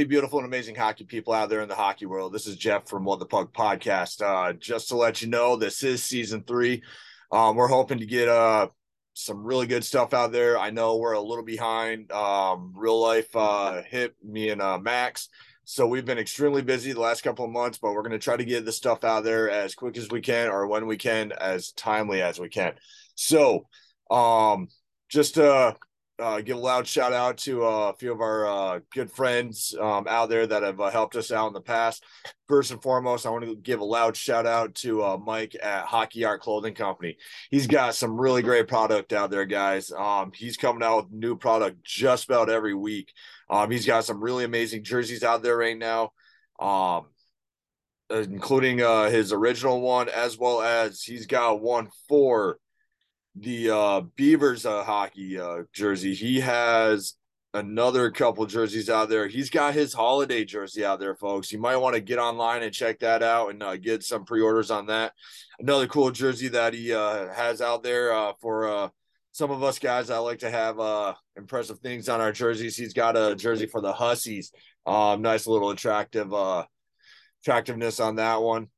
You beautiful and amazing hockey people out there in the hockey world. This is Jeff from What the Puck podcast. Uh, just to let you know, this is season three. Um, we're hoping to get uh, some really good stuff out there. I know we're a little behind. Um, real life uh, hit me and uh, Max. So we've been extremely busy the last couple of months, but we're going to try to get the stuff out there as quick as we can or when we can, as timely as we can. So, um, just uh uh, give a loud shout out to uh, a few of our uh, good friends um, out there that have uh, helped us out in the past. First and foremost, I want to give a loud shout out to uh, Mike at Hockey Art Clothing Company. He's got some really great product out there, guys. Um, he's coming out with new product just about every week. Um, he's got some really amazing jerseys out there right now, um, including uh, his original one, as well as he's got one for the uh Beavers uh, hockey uh jersey. He has another couple jerseys out there. He's got his holiday jersey out there, folks. You might want to get online and check that out and uh, get some pre-orders on that. Another cool jersey that he uh, has out there uh, for uh, some of us guys. I like to have uh, impressive things on our jerseys. He's got a jersey for the Hussies. Um, nice little attractive uh, attractiveness on that one.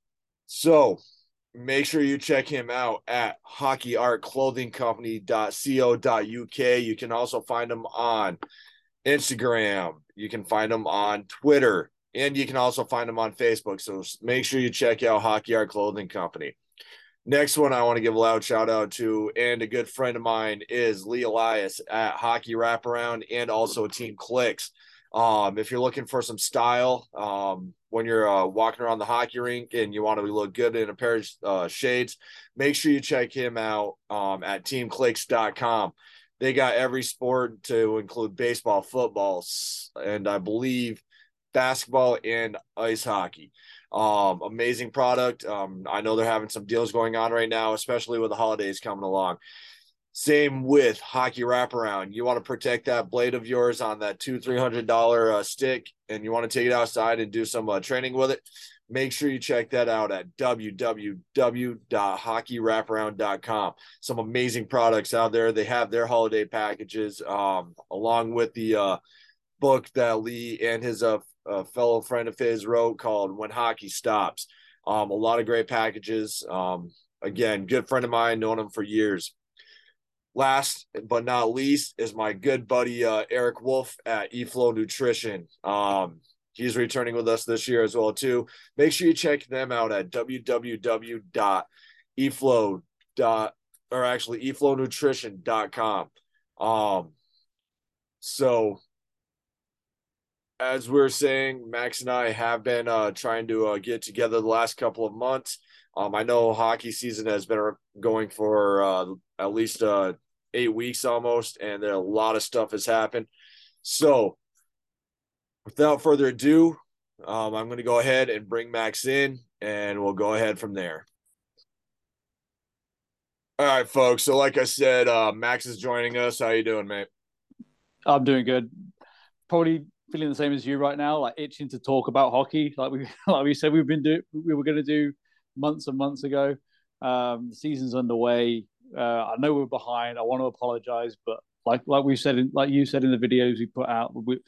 So make sure you check him out at hockeyartclothingcompany.co.uk. You can also find him on Instagram. You can find him on Twitter, and you can also find him on Facebook. So make sure you check out Hockey Art Clothing Company. Next one I want to give a loud shout out to, and a good friend of mine is Lee Elias at Hockey Wraparound and also Team Clicks. Um, if you're looking for some style, um, when you're uh, walking around the hockey rink and you want to look good in a pair of uh, shades, make sure you check him out um, at teamclicks.com. They got every sport to include baseball, football, and I believe basketball and ice hockey. Um, amazing product. Um, I know they're having some deals going on right now, especially with the holidays coming along. Same with hockey wraparound. You want to protect that blade of yours on that two, three hundred dollar uh, stick, and you want to take it outside and do some uh, training with it. Make sure you check that out at www.hockeywraparound.com. Some amazing products out there. They have their holiday packages, um, along with the uh, book that Lee and his uh, uh, fellow friend of his wrote called "When Hockey Stops." Um, a lot of great packages. Um, again, good friend of mine, known him for years last but not least is my good buddy uh, Eric Wolf at eFlow Nutrition. Um, he's returning with us this year as well too. Make sure you check them out at www.eflow dot or actually eflownutrition.com. Um, so as we are saying, Max and I have been uh, trying to uh, get together the last couple of months. Um, I know hockey season has been going for uh, at least uh, eight weeks almost, and a lot of stuff has happened. So, without further ado, um, I'm going to go ahead and bring Max in, and we'll go ahead from there. All right, folks. So, like I said, uh, Max is joining us. How you doing, mate? I'm doing good. Probably feeling the same as you right now, like itching to talk about hockey. Like we, like we said, we've been do we were going to do months and months ago. Um, the season's underway. Uh, I know we're behind. I want to apologize, but like like we said, in, like you said in the videos we put out, we,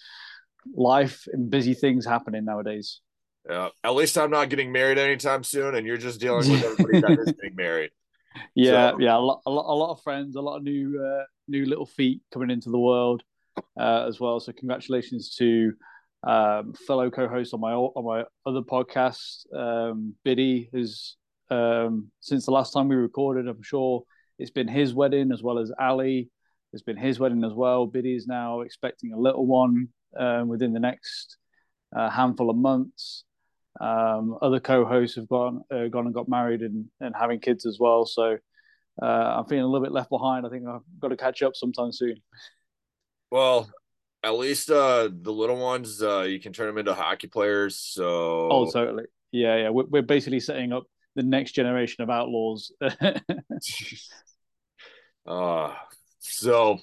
life and busy things happening nowadays. Yeah, at least I'm not getting married anytime soon, and you're just dealing with everybody that is getting married. Yeah, so. yeah, a lot, a lot, a lot of friends, a lot of new, uh, new little feet coming into the world uh, as well. So congratulations to um, fellow co-host on my on my other podcast, um, Biddy, who's um, since the last time we recorded. I'm sure it's been his wedding as well as Ali. It's been his wedding as well. Biddy is now expecting a little one um, within the next uh, handful of months. Um, other co-hosts have gone uh, gone and got married and, and having kids as well. So uh, I'm feeling a little bit left behind. I think I've got to catch up sometime soon. Well, at least uh, the little ones, uh, you can turn them into hockey players. So oh, totally, yeah, yeah. We're, we're basically setting up the next generation of outlaws. uh, so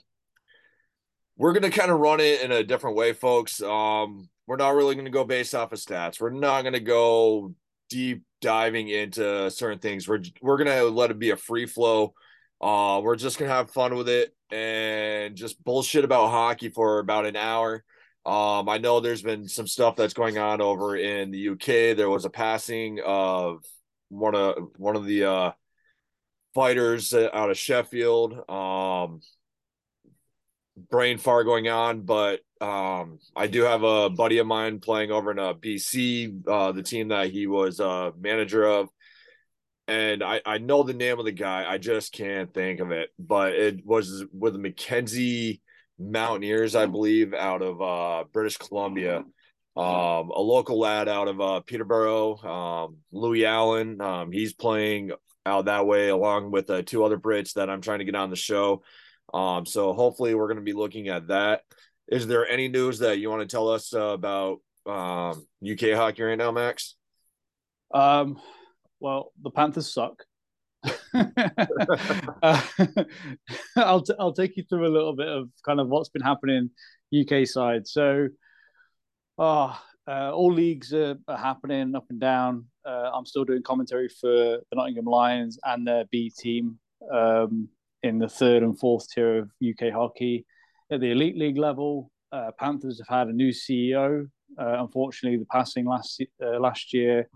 we're gonna kind of run it in a different way, folks. Um, we're not really gonna go based off of stats. We're not gonna go deep diving into certain things. We're we're gonna let it be a free flow. Uh, we're just gonna have fun with it and just bullshit about hockey for about an hour. Um, I know there's been some stuff that's going on over in the UK. There was a passing of one of one of the uh, fighters out of Sheffield. Um, brain fart going on, but um, I do have a buddy of mine playing over in uh, BC, uh, the team that he was uh, manager of. And I, I know the name of the guy. I just can't think of it. But it was with the Mackenzie Mountaineers, I believe, out of uh, British Columbia. Um, a local lad out of uh, Peterborough, um, Louis Allen. Um, he's playing out that way along with uh, two other Brits that I'm trying to get on the show. Um, so hopefully we're going to be looking at that. Is there any news that you want to tell us uh, about um, UK hockey right now, Max? Um, well, the Panthers suck. uh, I'll t- I'll take you through a little bit of kind of what's been happening UK side. So, uh, uh, all leagues are, are, happening up and down. Uh, I'm still doing commentary for the Nottingham Lions and their B team um, in the third and fourth tier of UK hockey. At the elite league level, uh, Panthers have had a new CEO. Uh, unfortunately, the passing last last year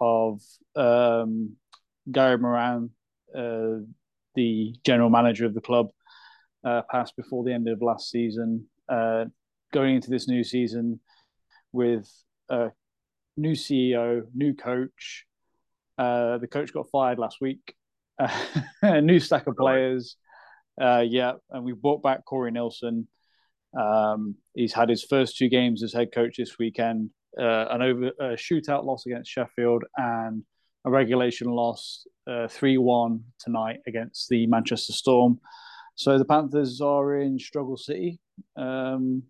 of um, Gary Moran, uh, the general manager of the club, uh, passed before the end of last season. Uh, going into this new season with a new CEO, new coach. Uh, the coach got fired last week. a new stack of players. Uh, yeah, and we brought back Corey Neilson. Um, he's had his first two games as head coach this weekend. Uh, an over a shootout loss against Sheffield and a regulation loss uh, 3 1 tonight against the Manchester Storm. So the Panthers are in struggle city. Um,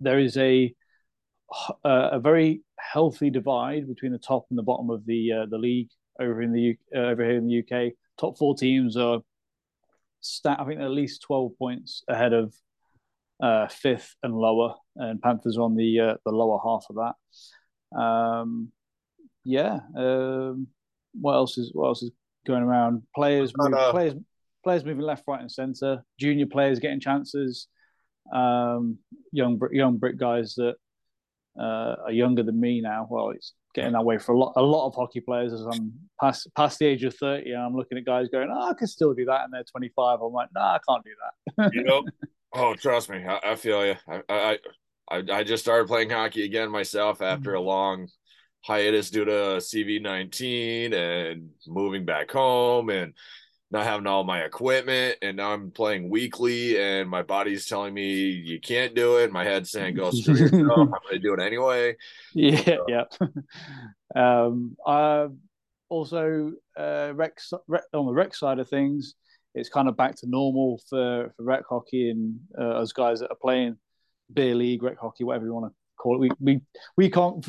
there is a a very healthy divide between the top and the bottom of the uh, the league over in the uh, over here in the UK. Top four teams are stat. I think at least twelve points ahead of uh, fifth and lower, and Panthers are on the uh, the lower half of that. Um, yeah. Um, what else is what else is going around? Players, move, players, players moving left, right, and centre. Junior players getting chances. Um, young young Brit guys that uh, are younger than me now. Well, it's getting that way for a lot a lot of hockey players as I'm past past the age of thirty. I'm looking at guys going, "Oh, I can still do that," and they're 25. I'm like, "No, nah, I can't do that." you know, oh, trust me, I, I feel you. I, I I I just started playing hockey again myself after a mm-hmm. long hiatus due to CV19 and moving back home and not having all my equipment and now I'm playing weekly and my body's telling me you can't do it. My head's saying go screw yourself. I'm gonna do it anyway. Yeah, so. yeah. um I also uh rec, rec, on the rec side of things, it's kind of back to normal for, for rec hockey and uh, as guys that are playing beer league, rec hockey, whatever you want to call it. We we we can't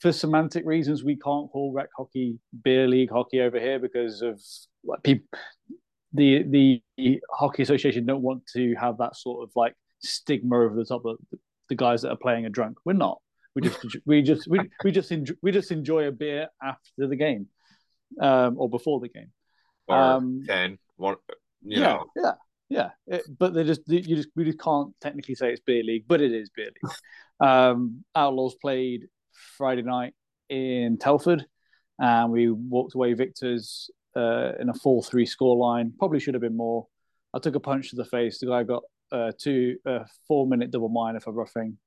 for semantic reasons, we can't call rec hockey beer league hockey over here because of like people. The the hockey association don't want to have that sort of like stigma over the top of the guys that are playing are drunk. We're not. We just we just we, we just enjoy, we just enjoy a beer after the game, um, or before the game. Or um, ten, one, yeah, know. yeah, yeah. It, but they just you just we just can't technically say it's beer league, but it is beer league. um, Outlaws played Friday night in Telford, and we walked away victors uh, in a four-three scoreline. Probably should have been more. I took a punch to the face. The guy got uh, two uh, four-minute double minor for roughing.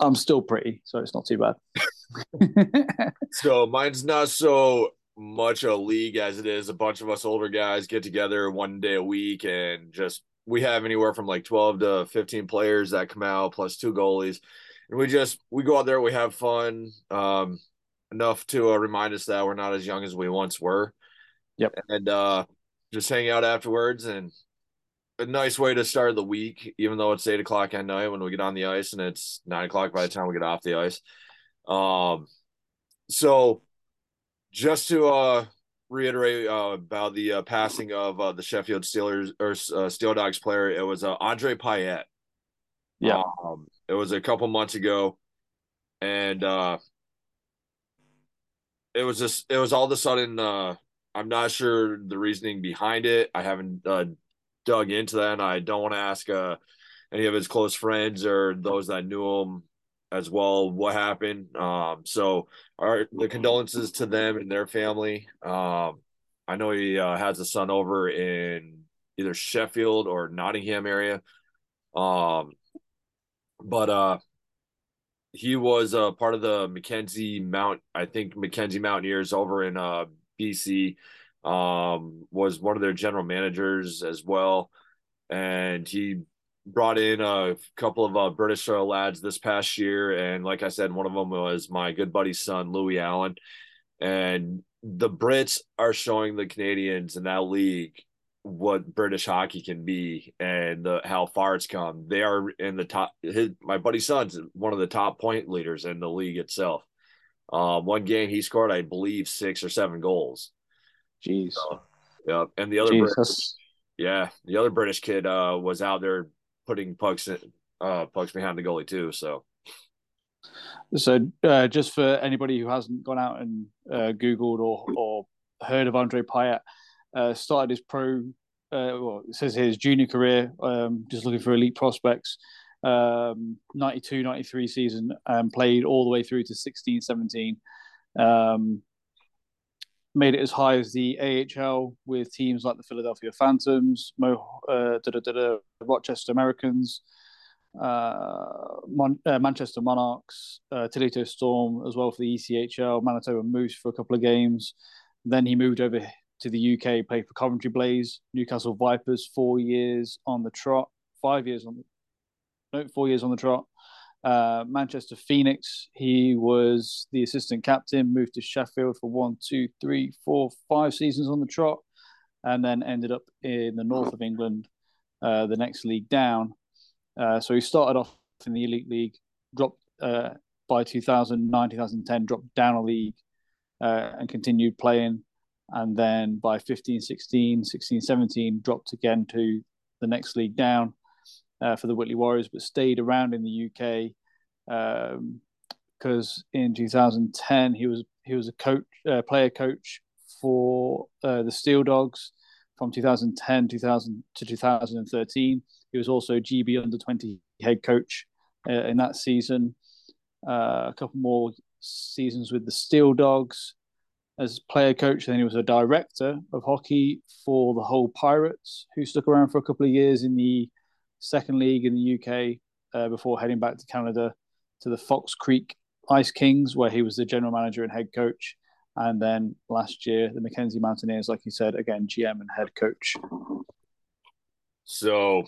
I'm still pretty, so it's not too bad. so mine's not so much a league as it is a bunch of us older guys get together one day a week and just we have anywhere from like 12 to 15 players that come out plus two goalies and we just we go out there, we have fun, um, enough to uh, remind us that we're not as young as we once were. Yep, and uh, just hang out afterwards, and a nice way to start the week, even though it's eight o'clock at night when we get on the ice, and it's nine o'clock by the time we get off the ice. Um, so just to uh reiterate uh, about the uh, passing of uh, the Sheffield Steelers or uh, Steel Dogs player, it was uh, Andre Payette. Yeah. Um, it was a couple months ago, and uh, it was just it was all of a sudden. Uh, I'm not sure the reasoning behind it. I haven't uh, dug into that. And I don't want to ask uh, any of his close friends or those that knew him as well what happened. Um, so our the condolences to them and their family. Um, I know he uh, has a son over in either Sheffield or Nottingham area. Um, but uh, he was a uh, part of the Mackenzie Mount, I think Mackenzie Mountaineers over in uh, BC. Um, was one of their general managers as well, and he brought in a couple of uh, British lads this past year, and like I said, one of them was my good buddy's son, Louis Allen, and the Brits are showing the Canadians in that league what British hockey can be and the, how far it's come. They are in the top. His, my buddy son's one of the top point leaders in the league itself. Uh, one game he scored, I believe, six or seven goals. Jeez. So, yeah, and the other, British, yeah, the other British kid uh, was out there putting pucks in, uh, pucks behind the goalie too. So. So, uh, just for anybody who hasn't gone out and uh, Googled or, or heard of Andre Payette, uh, started his pro, uh, well, it says his junior career, um, just looking for elite prospects, um, 92 93 season, and played all the way through to 16 17. Um, made it as high as the AHL with teams like the Philadelphia Phantoms, Mo, uh, Rochester Americans, uh, Mon- uh, Manchester Monarchs, uh, Toledo Storm as well for the ECHL, Manitoba Moose for a couple of games. Then he moved over to the UK, played for Coventry Blaze, Newcastle Vipers, four years on the trot, five years on no, four years on the trot. Uh, Manchester Phoenix, he was the assistant captain, moved to Sheffield for one, two, three, four, five seasons on the trot, and then ended up in the north of England, uh, the next league down. Uh, so he started off in the Elite League, dropped uh, by 2009, 2010, dropped down a league uh, and continued playing and then by 15 16 16 17 dropped again to the next league down uh, for the Whitley Warriors but stayed around in the UK because um, in 2010 he was he was a coach uh, player coach for uh, the Steel Dogs. From 2010 2000 to 2013 he was also GB under 20 head coach uh, in that season. Uh, a couple more seasons with the Steel Dogs as player coach. Then he was a director of hockey for the Hull Pirates, who stuck around for a couple of years in the second league in the UK uh, before heading back to Canada to the Fox Creek Ice Kings, where he was the general manager and head coach. And then last year, the Mackenzie Mountaineers, like you said, again, GM and head coach. So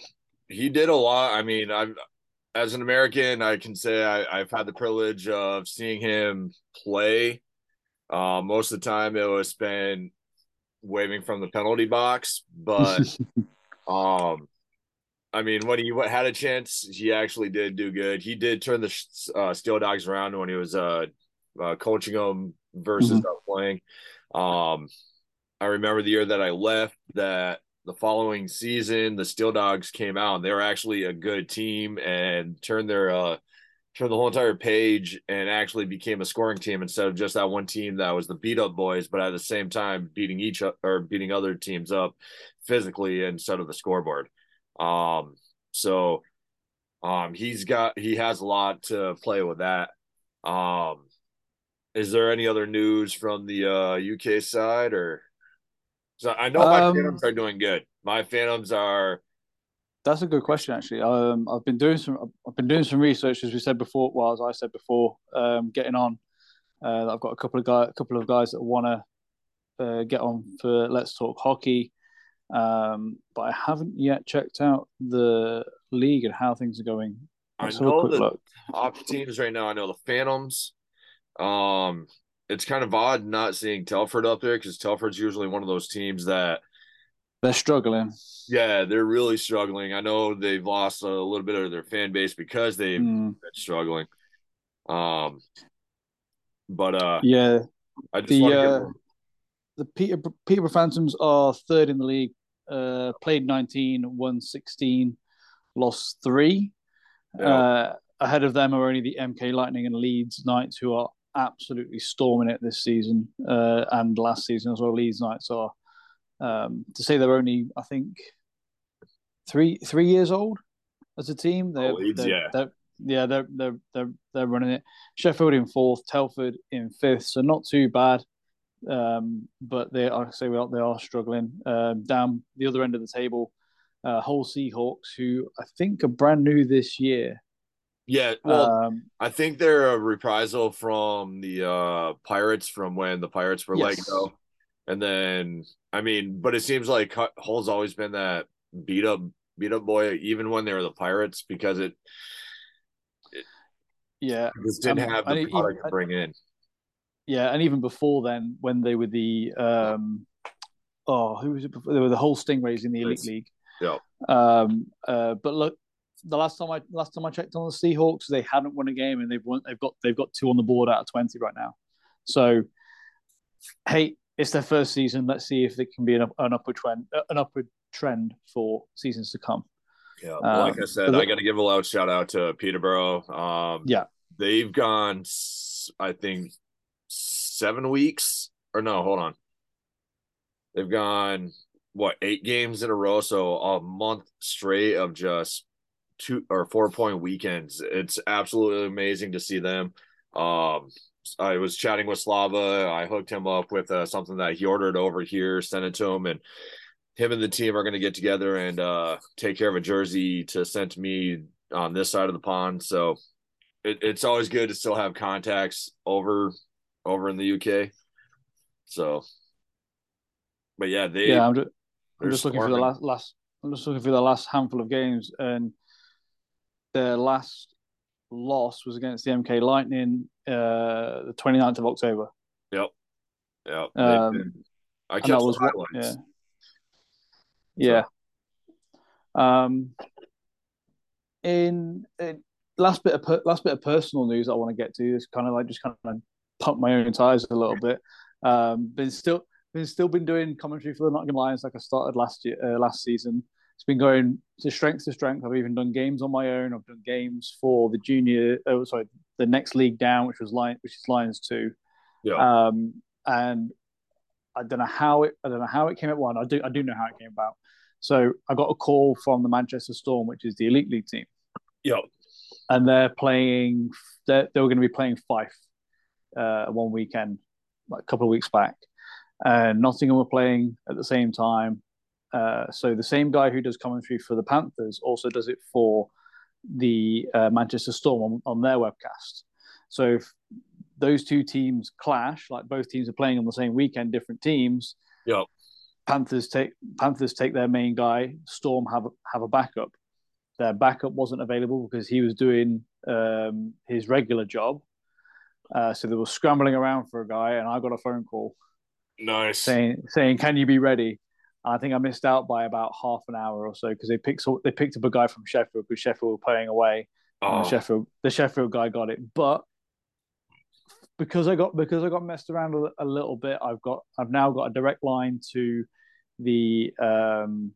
he did a lot. I mean, I'm as an American, I can say I, have had the privilege of seeing him play uh, most of the time, it was spent waving from the penalty box, but um, I mean, when he had a chance, he actually did do good. He did turn the uh, Steel Dogs around when he was uh, uh coaching them versus mm-hmm. playing. Um, I remember the year that I left that the following season the Steel Dogs came out and they were actually a good team and turned their uh, turned the whole entire page and actually became a scoring team instead of just that one team that was the beat up boys, but at the same time beating each or beating other teams up physically instead of the scoreboard. Um, so um, he's got he has a lot to play with that. Um, is there any other news from the uh, UK side or? So I know my um, Phantoms are doing good. My Phantoms are that's a good question, actually. Um, I've been doing some. I've been doing some research, as we said before. Well, as I said before, um, getting on. Uh, I've got a couple of guys, a couple of guys that want to uh, get on for Let's Talk Hockey, um, but I haven't yet checked out the league and how things are going. Let's I know the top teams right now. I know the Phantoms. Um, it's kind of odd not seeing Telford up there because Telford's usually one of those teams that they're struggling. Yeah, they're really struggling. I know they've lost a little bit of their fan base because they've mm. been struggling. Um, but uh, yeah, I just the uh, the Peter Peterborough Phantoms are third in the league. Uh, played 19, won 16, lost three. Yeah. Uh, ahead of them are only the MK Lightning and Leeds Knights, who are absolutely storming it this season uh, and last season as well. Leeds Knights are um, to say they're only, I think, three three years old. as a team. They're, oh, they're, yeah. They're, yeah, they're they're they're they're running it. Sheffield in fourth, Telford in fifth, so not too bad. Um, but they are say well, they are struggling. Um, down the other end of the table, uh, Hull Seahawks, who I think are brand new this year. Yeah, well, um, I think they're a reprisal from the uh, Pirates from when the Pirates were yes. let go, and then I mean, but it seems like Hull's always been that beat up beat up boy, even when they were the Pirates, because it, it yeah, just didn't um, have the product even, to bring in. Yeah, and even before then, when they were the um, oh, who was it? Before? They were the Hull Stingrays in the Elite League. Yeah. Um. Uh. But look, the last time I last time I checked on the Seahawks, they hadn't won a game, and they've won. They've got they've got two on the board out of twenty right now. So, hey, it's their first season. Let's see if it can be an, an upward trend, an upward trend for seasons to come. Yeah, well, like um, I said, I got to give a loud shout out to Peterborough. Um, yeah, they've gone, I think, seven weeks or no, hold on. They've gone what eight games in a row, so a month straight of just two or four point weekends. It's absolutely amazing to see them. Um, I was chatting with Slava. I hooked him up with uh, something that he ordered over here, sent it to him, and him and the team are going to get together and uh, take care of a jersey to send to me on this side of the pond. So it, it's always good to still have contacts over over in the UK. So, but yeah, they yeah. I'm just, I'm just looking for the last last. I'm just looking for the last handful of games, and their last loss was against the MK Lightning, uh, the 29th of October. Yep. Yep. Um, I kept was, yeah. Yeah. Um, in, in, last bit of last bit of personal news I want to get to is kind of like just kind of pump my own tires a little bit. Um, been still been still been doing commentary for the Nottingham Lions like I started last year uh, last season it's been going to strength to strength. I've even done games on my own. I've done games for the junior, oh sorry, the next league down, which was Lion, which is Lions two. Yeah. Um, and I don't know how it. I don't know how it came about. One, I do. I do know how it came about. So I got a call from the Manchester Storm, which is the elite league team. Yeah. And they're playing. They're, they were going to be playing Fife uh, one weekend, like a couple of weeks back. And Nottingham were playing at the same time. Uh, so the same guy who does commentary for the Panthers also does it for the uh, Manchester Storm on, on, their webcast. So if those two teams clash, like both teams are playing on the same weekend, different teams. Yeah. Panthers take Panthers take their main guy. Storm have have a backup. Their backup wasn't available because he was doing um, his regular job. Uh, so they were scrambling around for a guy, and I got a phone call. Nice. Saying saying, "Can you be ready?" I think I missed out by about half an hour or so because they picked they picked up a guy from Sheffield because Sheffield were playing away. Oh. the Sheffield the Sheffield guy got it, but because I got because I got messed around a, a little bit, I've got I've now got a direct line to the um,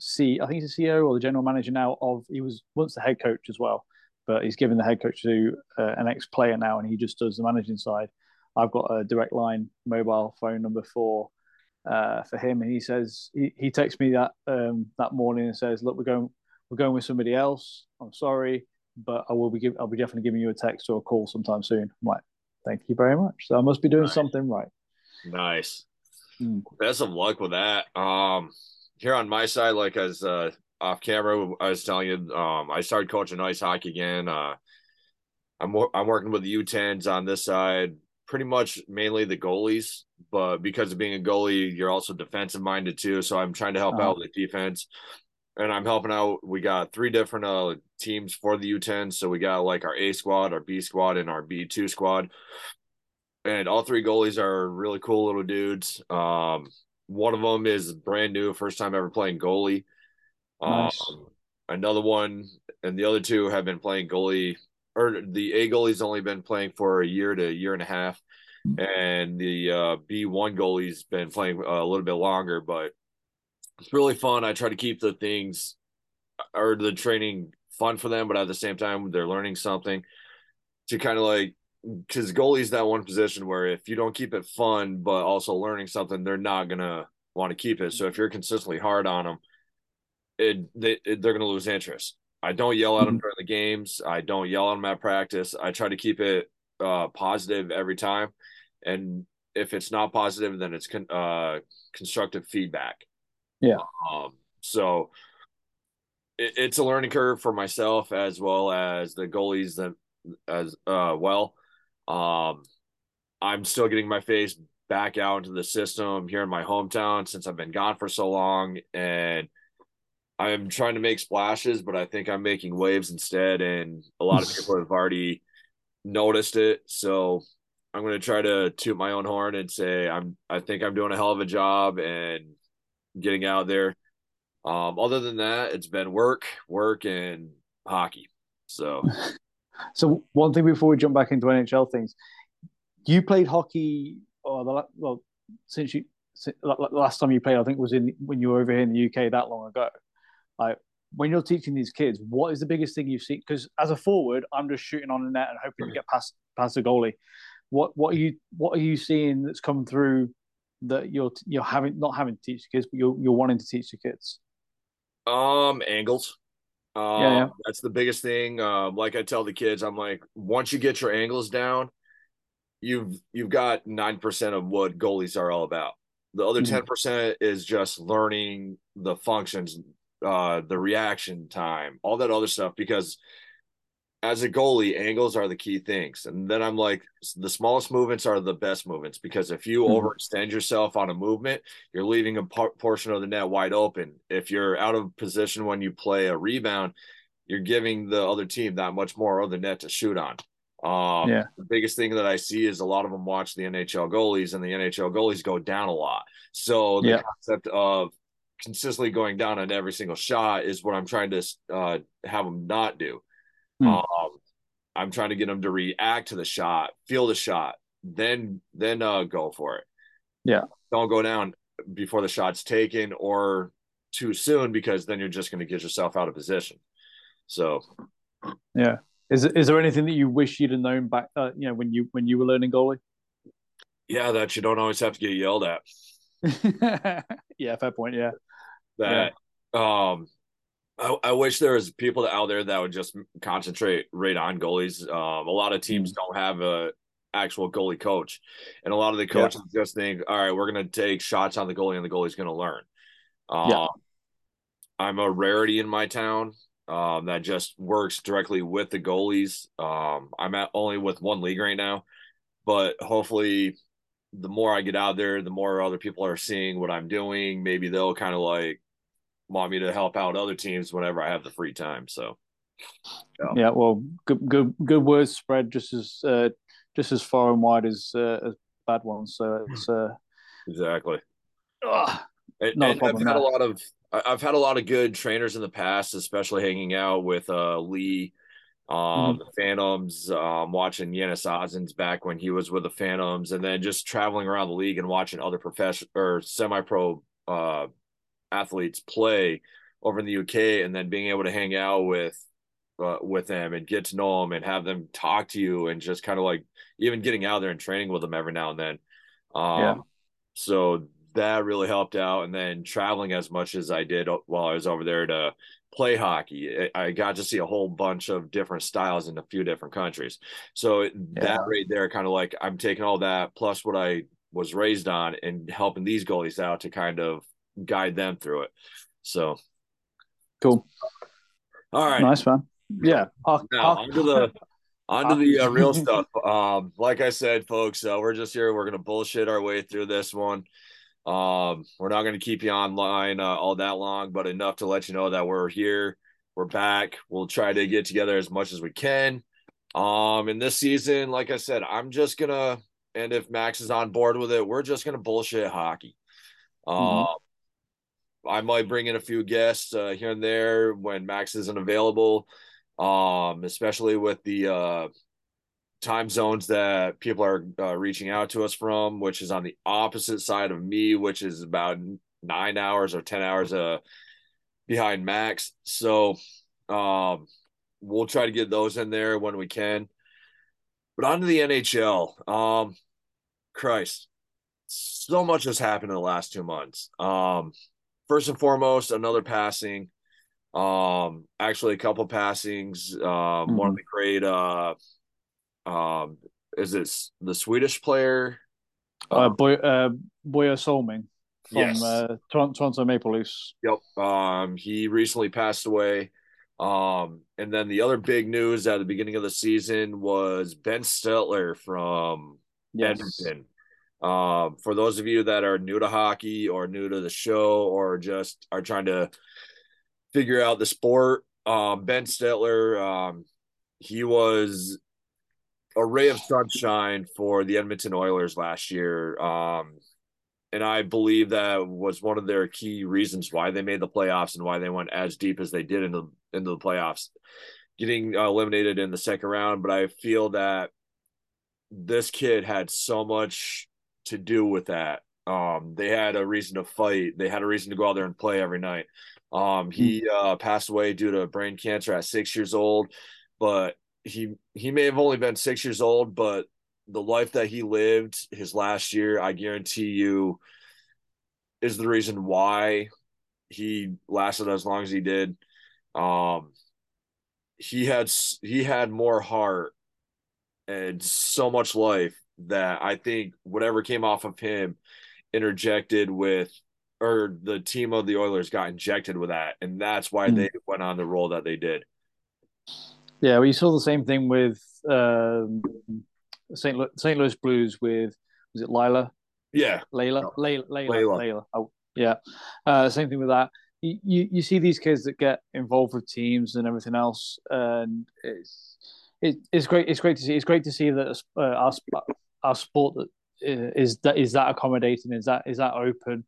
C. I think he's the CEO or the general manager now of. He was once the head coach as well, but he's given the head coach to uh, an ex player now, and he just does the managing side. I've got a direct line mobile phone number for uh, for him, and he says he, he texts me that um, that morning and says, "Look, we're going we're going with somebody else. I'm sorry, but I will be give, I'll be definitely giving you a text or a call sometime soon." I'm like, "Thank you very much." So I must be doing nice. something right. Nice. Mm. Best of luck with that. Um, here on my side, like as uh, off camera, I was telling you, um, I started coaching ice hockey again. Uh, I'm I'm working with the U10s on this side, pretty much mainly the goalies, but because of being a goalie, you're also defensive minded too. So I'm trying to help uh-huh. out with the defense. And I'm helping out. We got three different uh, teams for the U10. So we got like our A squad, our B squad, and our B2 squad. And all three goalies are really cool little dudes. Um, one of them is brand new, first time ever playing goalie. Nice. Um, another one, and the other two have been playing goalie or the A goalie's only been playing for a year to a year and a half, and the uh, B1 goalie's been playing a little bit longer. But it's really fun. I try to keep the things or the training fun for them, but at the same time, they're learning something to kind of like because goalie's that one position where if you don't keep it fun but also learning something, they're not gonna want to keep it. So if you're consistently hard on them, it, they, it, they're gonna lose interest. I don't yell at them mm-hmm. during the games. I don't yell at them at practice. I try to keep it uh, positive every time. And if it's not positive, then it's con- uh, constructive feedback. Yeah. Um, so it, it's a learning curve for myself as well as the goalies that as uh, well. Um, I'm still getting my face back out into the system here in my hometown since I've been gone for so long, and I'm trying to make splashes, but I think I'm making waves instead, and a lot of people have already noticed it. So I'm going to try to toot my own horn and say I'm I think I'm doing a hell of a job and getting out there. Um, other than that, it's been work, work, and hockey. So, so one thing before we jump back into NHL things, you played hockey, or the well, since you last time you played, I think was in when you were over here in the UK that long ago. Like when you're teaching these kids, what is the biggest thing you've seen? Because as a forward, I'm just shooting on the net and hoping to get past past the goalie. What what are you what are you seeing that's come through that you're you're having not having to teach the kids, but you're you're wanting to teach the kids? Um, angles. Um, yeah, yeah, that's the biggest thing. Um, like I tell the kids, I'm like, once you get your angles down, you've you've got nine percent of what goalies are all about. The other 10 mm-hmm. percent is just learning the functions, uh, the reaction time, all that other stuff. Because as a goalie, angles are the key things. And then I'm like, the smallest movements are the best movements because if you mm-hmm. overextend yourself on a movement, you're leaving a por- portion of the net wide open. If you're out of position when you play a rebound, you're giving the other team that much more of the net to shoot on. Um, yeah. The biggest thing that I see is a lot of them watch the NHL goalies, and the NHL goalies go down a lot. So the yeah. concept of consistently going down on every single shot is what I'm trying to uh, have them not do. Hmm. Um, I'm trying to get them to react to the shot, feel the shot, then then uh, go for it. Yeah, don't go down before the shot's taken or too soon because then you're just going to get yourself out of position. So, yeah. Is is there anything that you wish you'd have known back, uh, you know, when you when you were learning goalie? Yeah, that you don't always have to get yelled at. yeah, fair point. Yeah, that yeah. um I, I, wish there was people out there that would just concentrate right on goalies. Um, a lot of teams mm. don't have a actual goalie coach, and a lot of the coaches yeah. just think, "All right, we're going to take shots on the goalie, and the goalie's going to learn." Um, yeah. I'm a rarity in my town um, that just works directly with the goalies. Um, I'm at only with one league right now, but hopefully, the more I get out there, the more other people are seeing what I'm doing. Maybe they'll kind of like want me to help out other teams whenever I have the free time. So, yeah, yeah well, good good good words spread just as uh, just as far and wide as uh, as bad ones. So it's uh, exactly. Ugh, and, and I've had a lot of I've had a lot of good trainers in the past, especially hanging out with uh, Lee. Um, mm-hmm. the Phantoms, um, watching Janis Auzins back when he was with the Phantoms, and then just traveling around the league and watching other professional or semi-pro uh, athletes play over in the UK, and then being able to hang out with uh, with them and get to know them and have them talk to you and just kind of like even getting out there and training with them every now and then. Um, yeah. So that really helped out. And then traveling as much as I did while I was over there to play hockey, I got to see a whole bunch of different styles in a few different countries. So yeah. that right there, kind of like I'm taking all that plus what I was raised on and helping these goalies out to kind of guide them through it. So cool. All right. Nice man. Yeah. now onto the onto the uh, real stuff. Um, like I said, folks, uh, we're just here. We're gonna bullshit our way through this one. Um, we're not gonna keep you online uh, all that long, but enough to let you know that we're here. We're back. We'll try to get together as much as we can. Um, in this season, like I said, I'm just gonna, and if Max is on board with it, we're just gonna bullshit hockey. Um, mm-hmm. I might bring in a few guests uh, here and there when Max isn't available, um, especially with the uh, time zones that people are uh, reaching out to us from, which is on the opposite side of me, which is about nine hours or 10 hours uh, behind Max. So um, we'll try to get those in there when we can. But on to the NHL. Um, Christ, so much has happened in the last two months. Um, first and foremost, another passing. Um, actually, a couple passings. Um, mm-hmm. one of the great. Uh, um, is this the Swedish player? Uh, Boy, uh, Börje Salming from yes. uh, Toronto Maple Leafs. Yep. Um, he recently passed away. Um, and then the other big news at the beginning of the season was Ben Stelter from yes. Edmonton. Um, for those of you that are new to hockey or new to the show or just are trying to figure out the sport, um, Ben Stelter, um, he was a ray of sunshine for the Edmonton Oilers last year. Um, and I believe that was one of their key reasons why they made the playoffs and why they went as deep as they did into into the playoffs, getting eliminated in the second round. But I feel that this kid had so much to do with that. Um, they had a reason to fight. They had a reason to go out there and play every night. Um, he hmm. uh, passed away due to brain cancer at six years old, but he he may have only been six years old, but the life that he lived his last year, I guarantee you, is the reason why he lasted as long as he did. Um, he had he had more heart and so much life that I think whatever came off of him interjected with or the team of the Oilers got injected with that and that's why mm. they went on the role that they did. Yeah, we saw the same thing with um, St. Lu- St. Louis Blues with was it Lila? Yeah, Layla, no. Layla, Layla, Layla. Layla. Oh, yeah. Uh, same thing with that. You, you you see these kids that get involved with teams and everything else, and it's it, it's great. It's great to see. It's great to see that uh, our our sport that is that is that accommodating, is that is that open,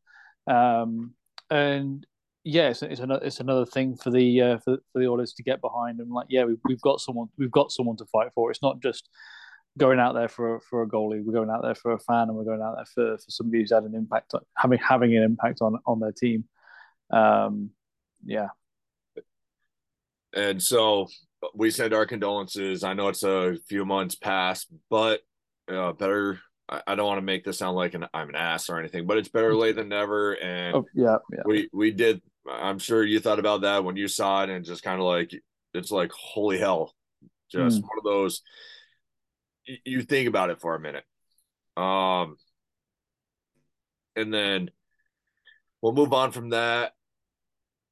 um, and yeah, it's, it's another it's another thing for the uh, for, for the Oilers to get behind and like yeah, we've, we've got someone we've got someone to fight for. It's not just going out there for for a goalie. We're going out there for a fan, and we're going out there for, for somebody who's had an impact, on, having having an impact on on their team. Um, yeah. And so we send our condolences. I know it's a few months past, but uh, better. I, I don't want to make this sound like an, I'm an ass or anything, but it's better late than never. And oh, yeah, yeah, we we did. I'm sure you thought about that when you saw it, and just kind of like it's like holy hell, just mm. one of those you think about it for a minute. Um, and then we'll move on from that.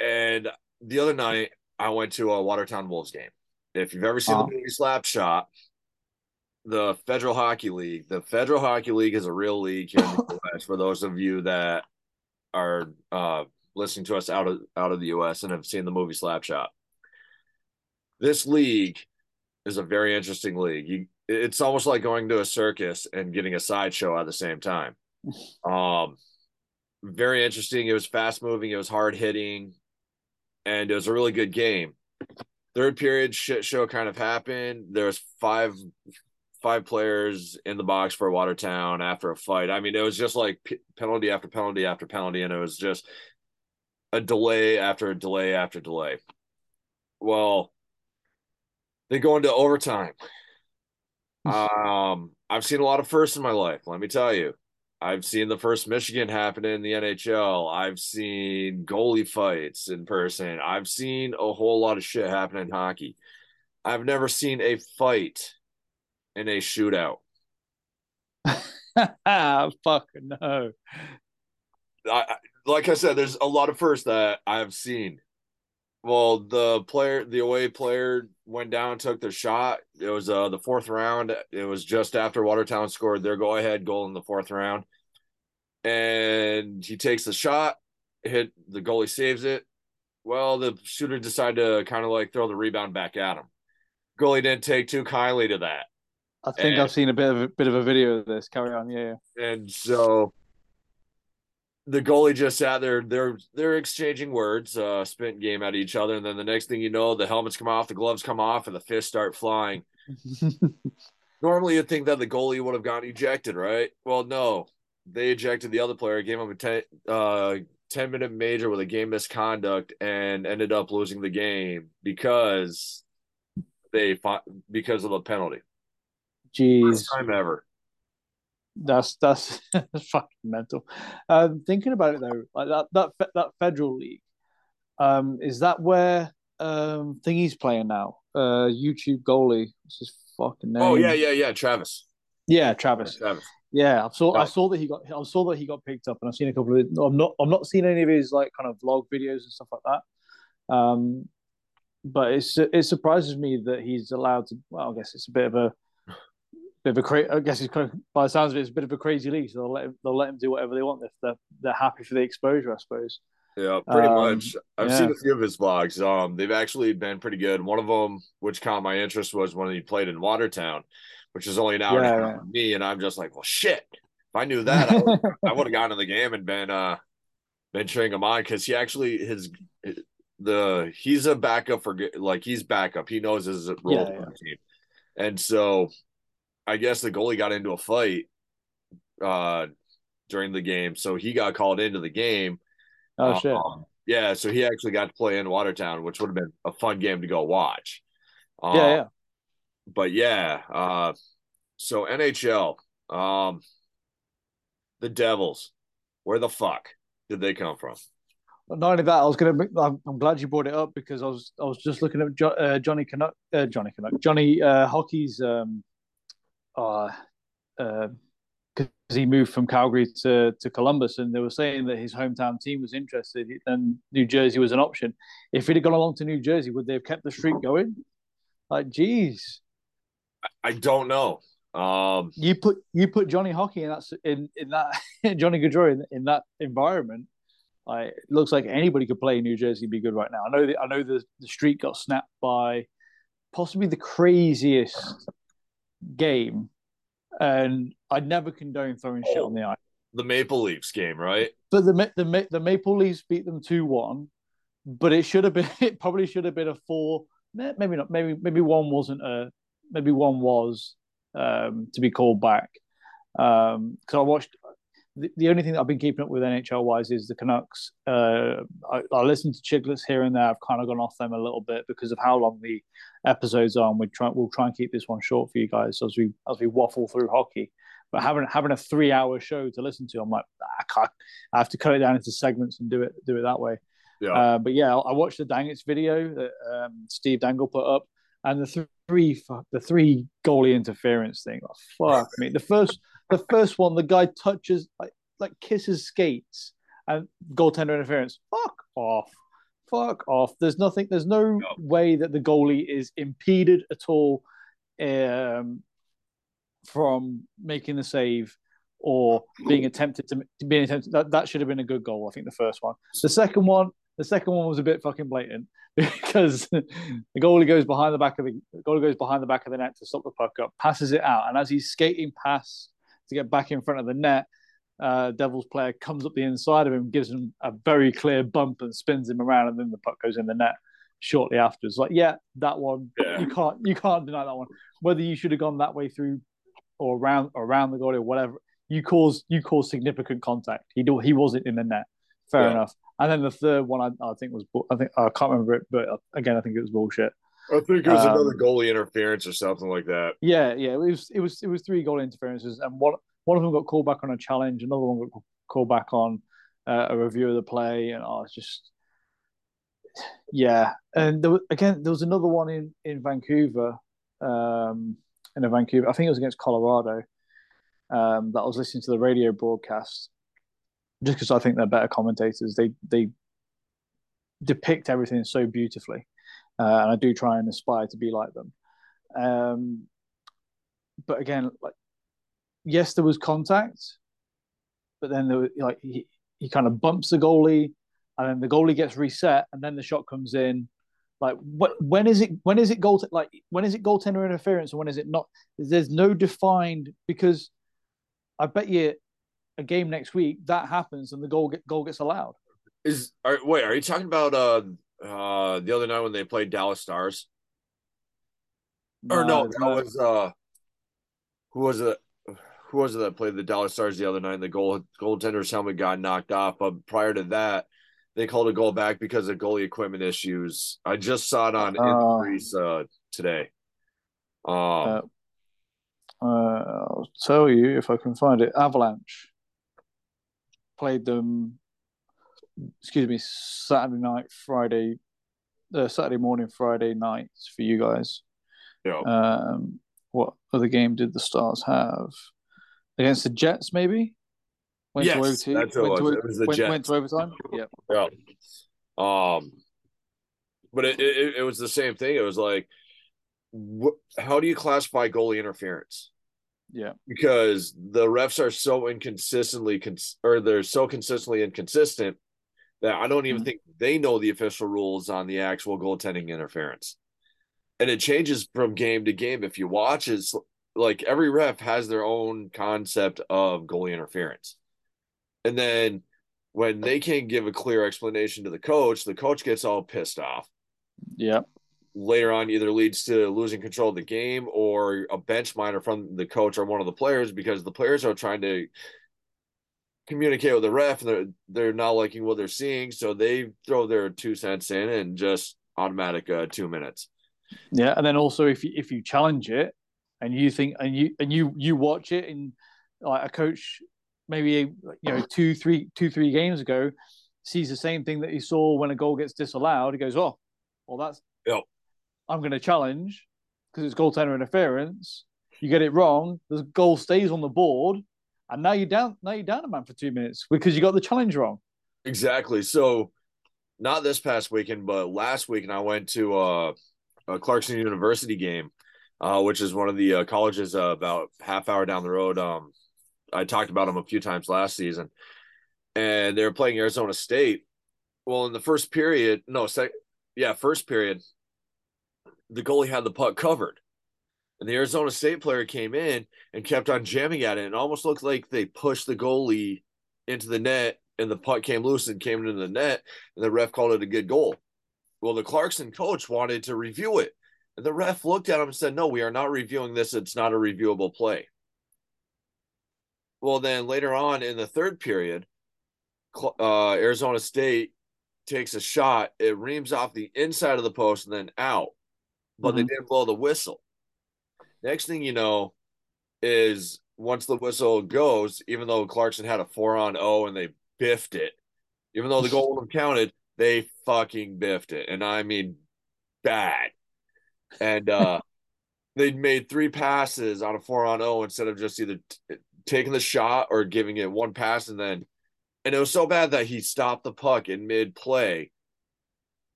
And the other night, I went to a Watertown Wolves game. If you've ever seen the movie Slapshot, the Federal Hockey League, the Federal Hockey League is a real league here in the US. For those of you that are uh, listening to us out of out of the US and have seen the movie Slapshot, this league is a very interesting league. You it's almost like going to a circus and getting a sideshow at the same time. Um, very interesting. It was fast moving. It was hard hitting, and it was a really good game. Third period shit show kind of happened. There was five five players in the box for Watertown after a fight. I mean, it was just like p- penalty after penalty after penalty, and it was just a delay after a delay after delay. Well, they go into overtime um, I've seen a lot of firsts in my life. Let me tell you, I've seen the first Michigan happen in the NHL. I've seen goalie fights in person. I've seen a whole lot of shit happen in hockey. I've never seen a fight in a shootout. Fuck no. I, like I said, there's a lot of firsts that I've seen. Well, the player, the away player went down, took the shot. It was uh the fourth round. It was just after Watertown scored their go ahead goal in the fourth round. And he takes the shot, hit the goalie saves it. Well, the shooter decided to kind of like throw the rebound back at him. Goalie didn't take too kindly to that. I think and, I've seen a bit of a bit of a video of this. Carry on, yeah. And so the goalie just sat there. They're they're exchanging words, uh, spent game at each other, and then the next thing you know, the helmets come off, the gloves come off, and the fists start flying. Normally, you'd think that the goalie would have gotten ejected, right? Well, no, they ejected the other player, gave him a 10, uh, 10 minute major with a game misconduct, and ended up losing the game because they fought because of the penalty. Jeez, First time ever. That's that's fucking mental. Um, thinking about it though, like that that that federal league, Um, is that where um thingy's playing now? Uh, YouTube goalie. What's his fucking name? Oh yeah, yeah, yeah. Travis. yeah, Travis. Travis. Yeah, I saw. I saw that he got. I saw that he got picked up, and I've seen a couple of. I'm not. I'm not seeing any of his like kind of vlog videos and stuff like that. Um, but it's it surprises me that he's allowed to. Well, I guess it's a bit of a bit of a cra- I guess he's kind of, by the sounds of it, it's a bit of a crazy league. So they'll let him, they'll let him do whatever they want if they're they're happy for the exposure, I suppose. Yeah, pretty Um, much. I've yeah. seen a few of his vlogs. Um, they've actually been pretty good. One of them, which caught my interest, was when he played in Watertown, which is only an hour and Yeah, from me, and I'm just like, well, shit. If I knew that, I would, have gone to the game and been uh been cheering him on because he actually his the he's a backup for like he's backup. He knows his role Yeah, on yeah. the team, and so I guess the goalie got into a fight uh during the game, so he got called into the game. oh shit! Um, yeah, so he actually got to play in Watertown, which would have been a fun game to go watch. Um, yeah, yeah. But yeah, uh, so NHL, um, the Devils, where the fuck did they come from? Not only that, I was gonna. I'm, I'm glad you brought it up because I was I was just looking at jo- uh, Johnny Canuck, uh, Johnny Canuck, Johnny uh, Hockey's um, uh, uh, because he moved from Calgary to to Columbus, and they were saying that his hometown team was interested, and New Jersey was an option. If he'd have gone along to New Jersey, would they have kept the streak going? Like, geez, I don't know. Um, you put you put Johnny Hockey in that in in that Johnny Gaudreau in, in that environment. I, it looks like anybody could play in New Jersey and be good right now. I know the, I know the the streak got snapped by possibly the craziest game, and I'd never condone throwing shit on the ice. the Maple Leafs game, right? But the the the Maple Leafs beat them two one, but it should have been it probably should have been a four. Maybe not. Maybe maybe one wasn't a. Maybe one was um, to be called back. Um, because I watched. The, the only thing that I've been keeping up with NHL wise is the Canucks. Uh, I, I listen to Chiclets here and there. I've kind of gone off them a little bit because of how long the episodes are. And we try, we'll try and keep this one short for you guys as we as we waffle through hockey. But having having a three hour show to listen to, I'm like, I can't. I have to cut it down into segments and do it do it that way. Yeah. Uh, but yeah, I watched the Dangets video that um, Steve Dangle put up, and the three the three goalie interference thing. Oh, fuck me. The first the first one, the guy touches like like kisses skates and goaltender interference. Fuck off. Fuck off. There's nothing. There's no No. way that the goalie is impeded at all um, from making the save or being attempted to being attempted. That, that should have been a good goal. I think the first one. The second one, the second one was a bit fucking blatant because the goalie goes behind the back of the, the goalie goes behind the back of the net to stop the puck up, passes it out, and as he's skating past to get back in front of the net, uh, Devils player comes up the inside of him, gives him a very clear bump and spins him around, and then the puck goes in the net shortly afterwards. Like, yeah, that one Yeah. you can't you can't deny that one. Whether you should have gone that way through or around around the goalie or whatever, you cause you cause significant contact. He do, he wasn't in the net. Fair Yeah. enough. And then the third one, I, I think was I think I can't remember it, but again, I think it was bullshit. I think it was Um, another goalie interference or something like that. Yeah, yeah, it was it was it was three goal interferences, and one one of them got called back on a challenge, another one got called back on uh, a review of the play, and oh, it's just yeah. And there was, again, there was another one in in Vancouver, um, in a Vancouver, I think it was against Colorado. Um, that I was listening to the radio broadcast, just because I think they're better commentators. They they depict everything so beautifully, and I do try and aspire to be like them. Um, but again, like yes, there was contact, but then there was, like he, he kind of bumps the goalie, and then the goalie gets reset, and then the shot comes in. Like what? When is it? When is it goal? Like when is it goaltender interference, and when is it not? There's no defined because I bet you a game next week that happens and the goal get, goal gets allowed. Is are, wait, are you talking about uh uh the other night when they played Dallas Stars? Or no, that was uh who was it? Who was it that played the Dallas Stars the other night? And the goal goaltender's helmet got knocked off. But prior to that, they called a goal back because of goalie equipment issues. I just saw it on Oh. Increase uh today. Um Uh, uh, I'll tell you if I can find it. Avalanche played them excuse me, Saturday night, Friday, uh, Saturday morning, Friday nights for you guys. Yeah. Um, what other game did the Stars have against the Jets? Maybe went yes, to OT. That's went. To, it was the went, Jets. went to overtime. Yeah. Yeah. Um, but it, it, it was the same thing. It was like, wh- how do you classify goalie interference? Yeah, because the refs are so inconsistently cons- or they're so consistently inconsistent that I don't even mm-hmm. think they know the official rules on the actual goaltending interference. And it changes from game to game. If you watch, it's like every ref has their own concept of goalie interference. And then when they can't give a clear explanation to the coach, the coach gets all pissed off. Yeah. Later on, either leads to losing control of the game or a bench minor from the coach or one of the players because the players are trying to communicate with the ref and they're they're not liking what they're seeing, so they throw their two cents in and just automatic uh, two minutes. Yeah, and then also if you if you challenge it and you think and you and you you watch it and like a coach maybe you know two three two three games ago sees the same thing that he saw when a goal gets disallowed. He goes, "Oh, well, that's yep. I'm going to challenge because it's goaltender interference. You get it wrong, the goal stays on the board, and now you're down. Now you're down a man for two minutes because you got the challenge wrong. Exactly. So, not this past weekend, but last weekend I went to uh, a Clarkson University game, uh, which is one of the uh, colleges uh, about half hour down the road. Um, I talked about them a few times last season, and they were playing Arizona State. Well, in the first period, no, sec- yeah, first period, the goalie had the puck covered. And the Arizona State player came in and kept on jamming at it. And it almost looked like they pushed the goalie into the net and the puck came loose and came into the net. And the ref called it a good goal. Well, the Clarkson coach wanted to review it. And the ref looked at him and said, No, we are not reviewing this. It's not a reviewable play. Well, then later on in the third period, uh, Arizona State takes a shot. It reams off the inside of the post and then out, but mm-hmm. they didn't blow the whistle. Next thing you know, is once the whistle goes, even though Clarkson had a four on O and they biffed it, even though the goal wasn't counted, they fucking biffed it. And I mean bad. And uh they made three passes on a four on O instead of just either t- taking the shot or giving it one pass and then and it was so bad that he stopped the puck in mid play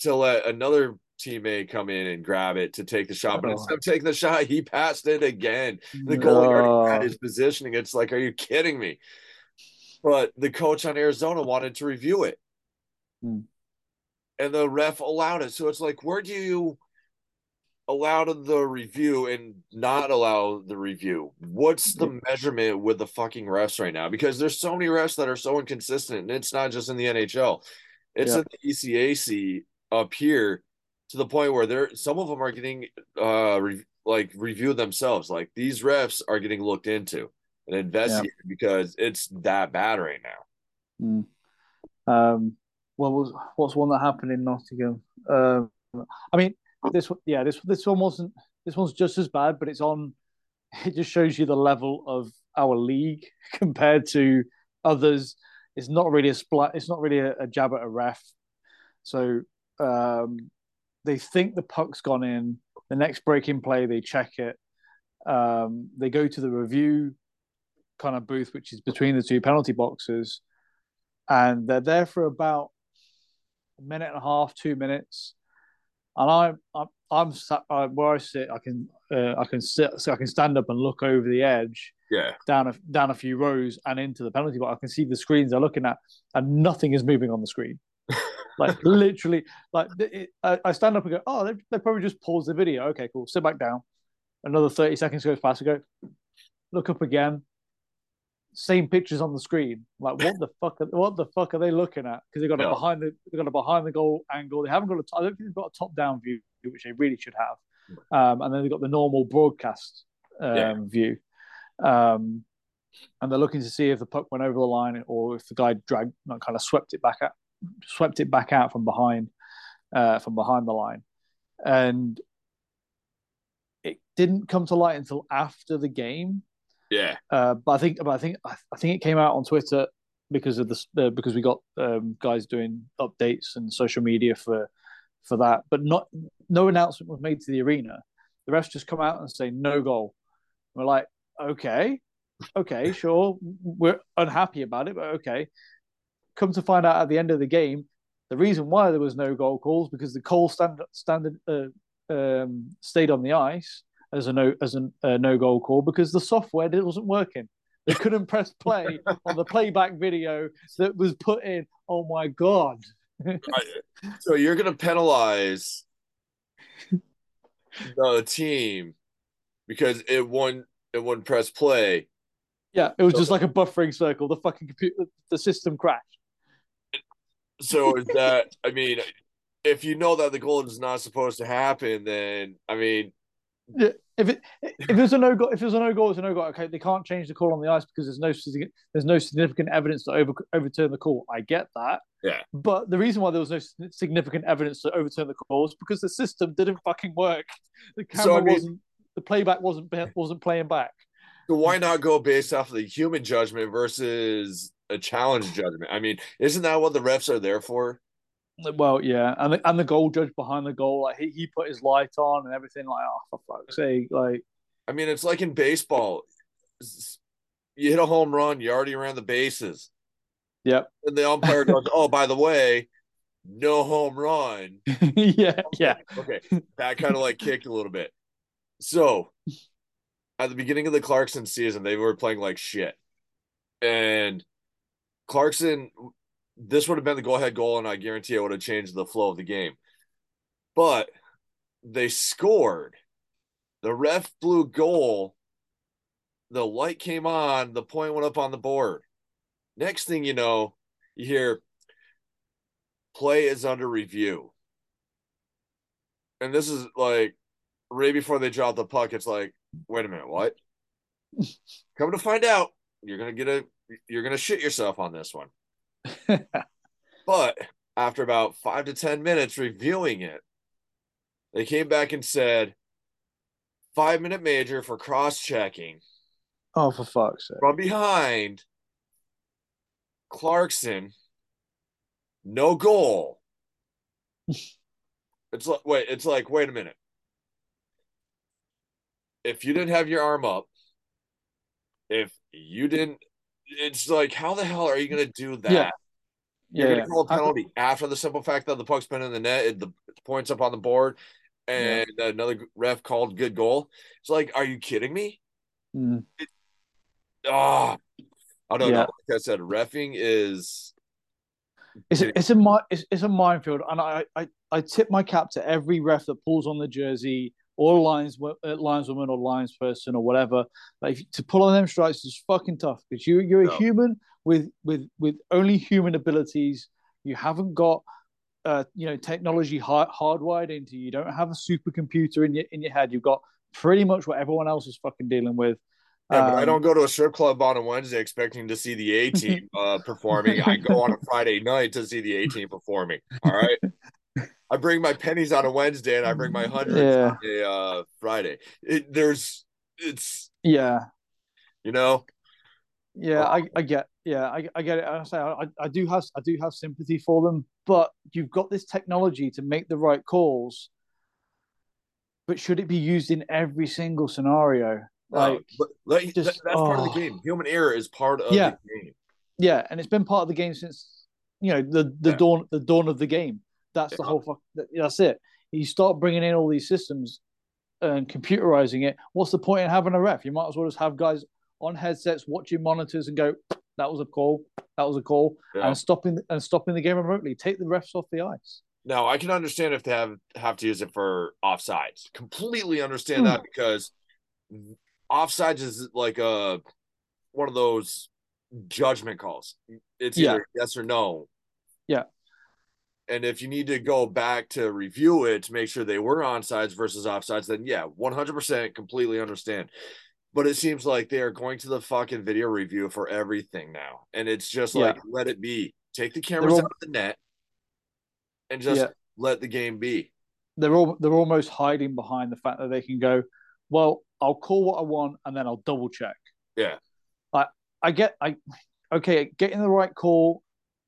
to let another teammate come in and grab it to take the shot. But oh. instead of taking the shot, he passed it again. The no. goalie already had his positioning. It's like, are you kidding me? But the coach on Arizona wanted to review it. Hmm. And the ref allowed it. So it's like, where do you allow the review and not allow the review? What's the measurement with the fucking refs right now? Because there's so many refs that are so inconsistent, and it's not just in the NHL, it's yeah. in the ECAC up here to the point where they're some of them are getting uh re, like review themselves. Like these refs are getting looked into and investigated yeah. because it's that bad right now. Mm. Um, what was what's one that happened in Nottingham? Um, I mean, this yeah, this this one wasn't. This one's just as bad, but it's on. It just shows you the level of our league compared to others. It's not really a splat. It's not really a, a jab at a ref. So um, they think the puck's gone in. The next breaking play, they check it. Um, they go to the review kind of booth, which is between the two penalty boxes, and they're there for about a minute and a half, two minutes. And I'm I'm, I'm sat uh, where I sit. I can uh, I can sit so I can stand up and look over the edge. Yeah. Down a down a few rows and into the penalty box. I can see the screens they're looking at, and nothing is moving on the screen like literally, like it, I, I, stand up and go, oh, they, they probably just paused the video. Okay, cool. Sit back down. Another thirty seconds goes past. I go, look up again. Same pictures on the screen. Like what the fuck? Are, what the fuck are they looking at? Because they got a behind the they got a behind the goal angle. They haven't got a. I don't think they've got a top down view, which they really should have. Um, and then they've got the normal broadcast um, yeah. view. Um, and they're looking to see if the puck went over the line or if the guy dragged, kind of swept it back out, swept it back out from behind, uh, from behind the line, and it didn't come to light until after the game. Yeah. Uh, but I think, but I think, I think it came out on Twitter because of this uh, because we got um, guys doing updates and social media for for that, but not no announcement was made to the arena. The refs just come out and say no goal. We're like, okay, okay, sure, we're unhappy about it, but okay. Come to find out at the end of the game, the reason why there was no goal calls because the Cole stand, standard uh, um, stayed on the ice as a no as a, a no goal call because the software it wasn't working. They couldn't press play on the playback video that was put in. Oh my god! so you're going to penalize the team because it won it wouldn't press play. Yeah, it was so, just like a buffering circle. The fucking computer, the system crashed. So is that? I mean, if you know that the goal is not supposed to happen, then I mean, yeah, if it if there's a no goal, if there's a no goal, it's a no goal. Okay, they can't change the call on the ice because there's no there's no significant evidence to over, overturn the call. I get that. Yeah. But the reason why there was no significant evidence to overturn the call is because the system didn't fucking work. The camera so, I mean, wasn't, the playback wasn't wasn't playing back. So why not go based off of the human judgment versus a challenge judgment? I mean, isn't that what the refs are there for? Well, yeah, and the, and the goal judge behind the goal, like he, he put his light on and everything. Like, oh, for fuck's sake! Like, I mean, it's like in baseball. You hit a home run, you already ran the bases. Yep. And the umpire goes, "Oh, by the way, no home run." yeah, okay. yeah. Okay, that kind of like kicked a little bit. So, at the beginning of the Clarkson season, they were playing like shit, and Clarkson this would have been the go ahead goal, and I guarantee it would have changed the flow of the game. But they scored. The ref blew goal. The light came on. The point went up on the board. Next thing you know, you hear play is under review. And this is like right before they drop the puck. It's like, wait a minute, what? Come to find out, you're gonna get a you're gonna shit yourself on this one. but after about five to 10 minutes reviewing it, they came back and said, five minute major for cross checking. Oh, for fuck's sake. From behind, Clarkson, no goal. it's like, wait, it's like, wait a minute. If you didn't have your arm up, if you didn't it's like how the hell are you going to do that? Yeah. You're yeah, going to call a penalty after the simple fact that the puck's been in the net, it, the points up on the board, and yeah. another ref called good goal. It's like, are you kidding me? Mm. It, oh, I don't yeah. know. Like I said, refing is it's a, it's a it's, it's a minefield, and I, I I tip my cap to every ref that pulls on the jersey or lines uh, lineswoman or linesperson or whatever. Like to pull on them strikes is fucking tough because you you're a human with with with only human abilities. You haven't got uh, you know technology hard, hardwired into you. You don't have a supercomputer in your in your head. You've got pretty much what everyone else is fucking dealing with. Yeah, but I um, don't go to a strip club on a Wednesday expecting to see the A team uh, performing. I go on a Friday night to see the A team performing. All right. I bring my pennies on a Wednesday and I bring my hundreds yeah. on a uh, Friday. It, there's it's yeah, you know. Yeah, I, I get yeah, I, I get it. I say I, I do have I do have sympathy for them, but you've got this technology to make the right calls. But should it be used in every single scenario? Like, but, like just, that's oh. part of the game. Human error is part of yeah. the game. Yeah, and it's been part of the game since you know the the yeah. dawn the dawn of the game. That's yeah. the whole fuck. That's it. You start bringing in all these systems and computerizing it. What's the point in having a ref? You might as well just have guys on headsets watching monitors and go, "That was a call. That was a call," yeah. and stopping and stopping the game remotely. Take the refs off the ice. Now I can understand if they have have to use it for offsides. Completely understand mm. that because offsides is like a one of those judgment calls. It's either yeah. yes or no. Yeah. And if you need to go back to review it to make sure they were onsides versus offsides, then yeah, 100% completely understand. But it seems like they are going to the fucking video review for everything now. And it's just like, yeah. let it be. Take the cameras all, out of the net and just yeah. let the game be. They're all they're almost hiding behind the fact that they can go, well, I'll call what I want and then I'll double check. Yeah. I I get I okay, getting the right call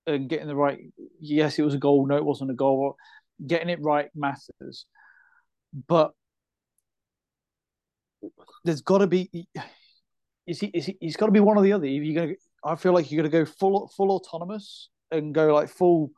and getting the right. Yes, it was a goal. No, it wasn't a goal. Getting it right matters, but there's got to be. Is he? Is he? He's got to be one or the other. If you're gonna, I feel like you're gonna go full full autonomous and go like full,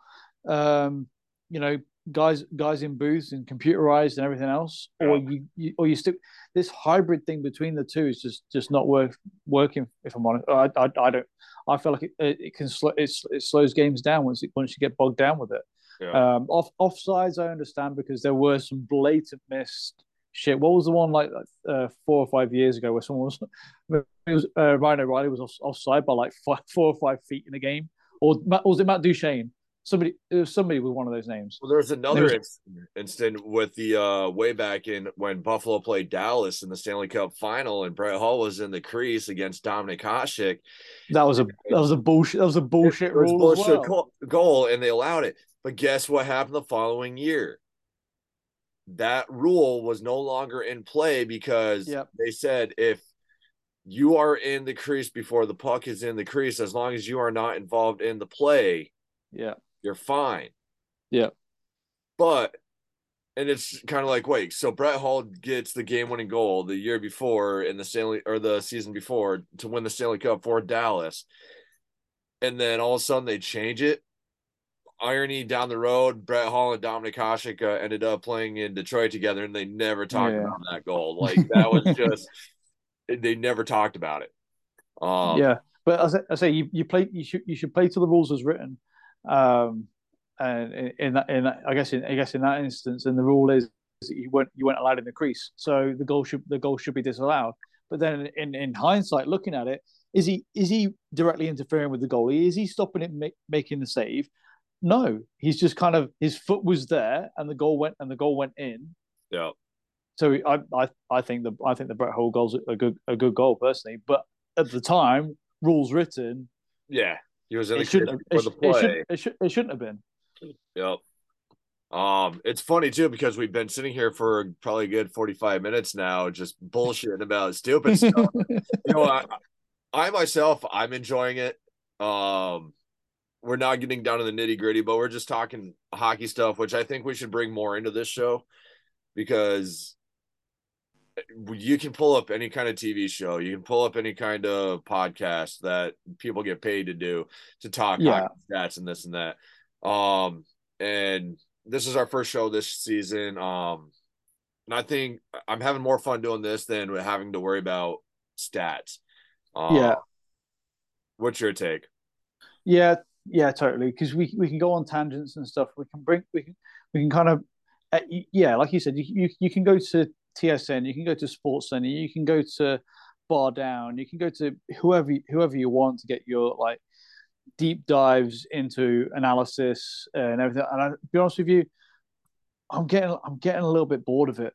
um, you know, guys guys in booths and computerized and everything else, yeah. or you, you, or you still this hybrid thing between the two is just just not worth working. If I'm honest, I I, I don't. I feel like it, it can slow it, it slows games down once it, once you get bogged down with it. Yeah. Um, off offsides, I understand because there were some blatant missed shit. What was the one like uh, four or five years ago where someone was, it was uh, Ryan O'Reilly was off, offside by like five, four or five feet in the game, or, or was it Matt Duchene? Somebody it was somebody with one of those names. Well, there was another was... incident with the uh way back in when Buffalo played Dallas in the Stanley Cup final and Brett Hull was in the crease against Dominik Hasek. That was a that was a bullshit that was a bullshit it bullshit well. goal and they allowed it. But guess what happened the following year? That rule was no longer in play because yep. they said if you are in the crease before the puck is in the crease, as long as you are not involved in the play, yeah, you're fine. Yeah. But and it's kind of like wait, so Brett Hull gets the game-winning goal the year before in the Stanley or the season before to win the Stanley Cup for Dallas, and then all of a sudden they change it. Irony down the road, Brett Hull and Dominik Hasek uh, ended up playing in Detroit together, and they never talked yeah. about that goal. Like that was just they never talked about it. Um, yeah, but as I, I say, you, you play you should you should play to the rules as written. Um, and in, in that, in that, I guess, in, I guess in that instance, and the rule is that you weren't you weren't allowed in the crease, so the goal should the goal should be disallowed. But then, in, in hindsight, looking at it, is he is he directly interfering with the goalie? Is he stopping it make, making the save? No, he's just kind of his foot was there, and the goal went and the goal went in. Yeah. So I I I think the I think the Brett Hull goal's a good a good goal personally, but at the time, rules written. Yeah, he was in it the, for the play. It, should, it, should, it shouldn't have been. Yep. Um, it's funny too because we've been sitting here for probably a good 45 minutes now, just bullshitting about stupid stuff. you know, I, I myself, I'm enjoying it. Um, we're not getting down to the nitty gritty, but we're just talking hockey stuff, which I think we should bring more into this show because you can pull up any kind of TV show, you can pull up any kind of podcast that people get paid to do to talk yeah. stats and this and that. Um, and this is our first show this season. Um, and I think I'm having more fun doing this than having to worry about stats. Um, yeah. What's your take? Yeah, yeah, totally. Because we we can go on tangents and stuff. We can bring we can we can kind of uh, yeah, like you said, you, you you can go to TSN, you can go to Sports Center, you can go to Bar Down, you can go to whoever whoever you want to get your like deep dives into analysis and everything. And I, to be honest with you, I'm getting I'm getting a little bit bored of it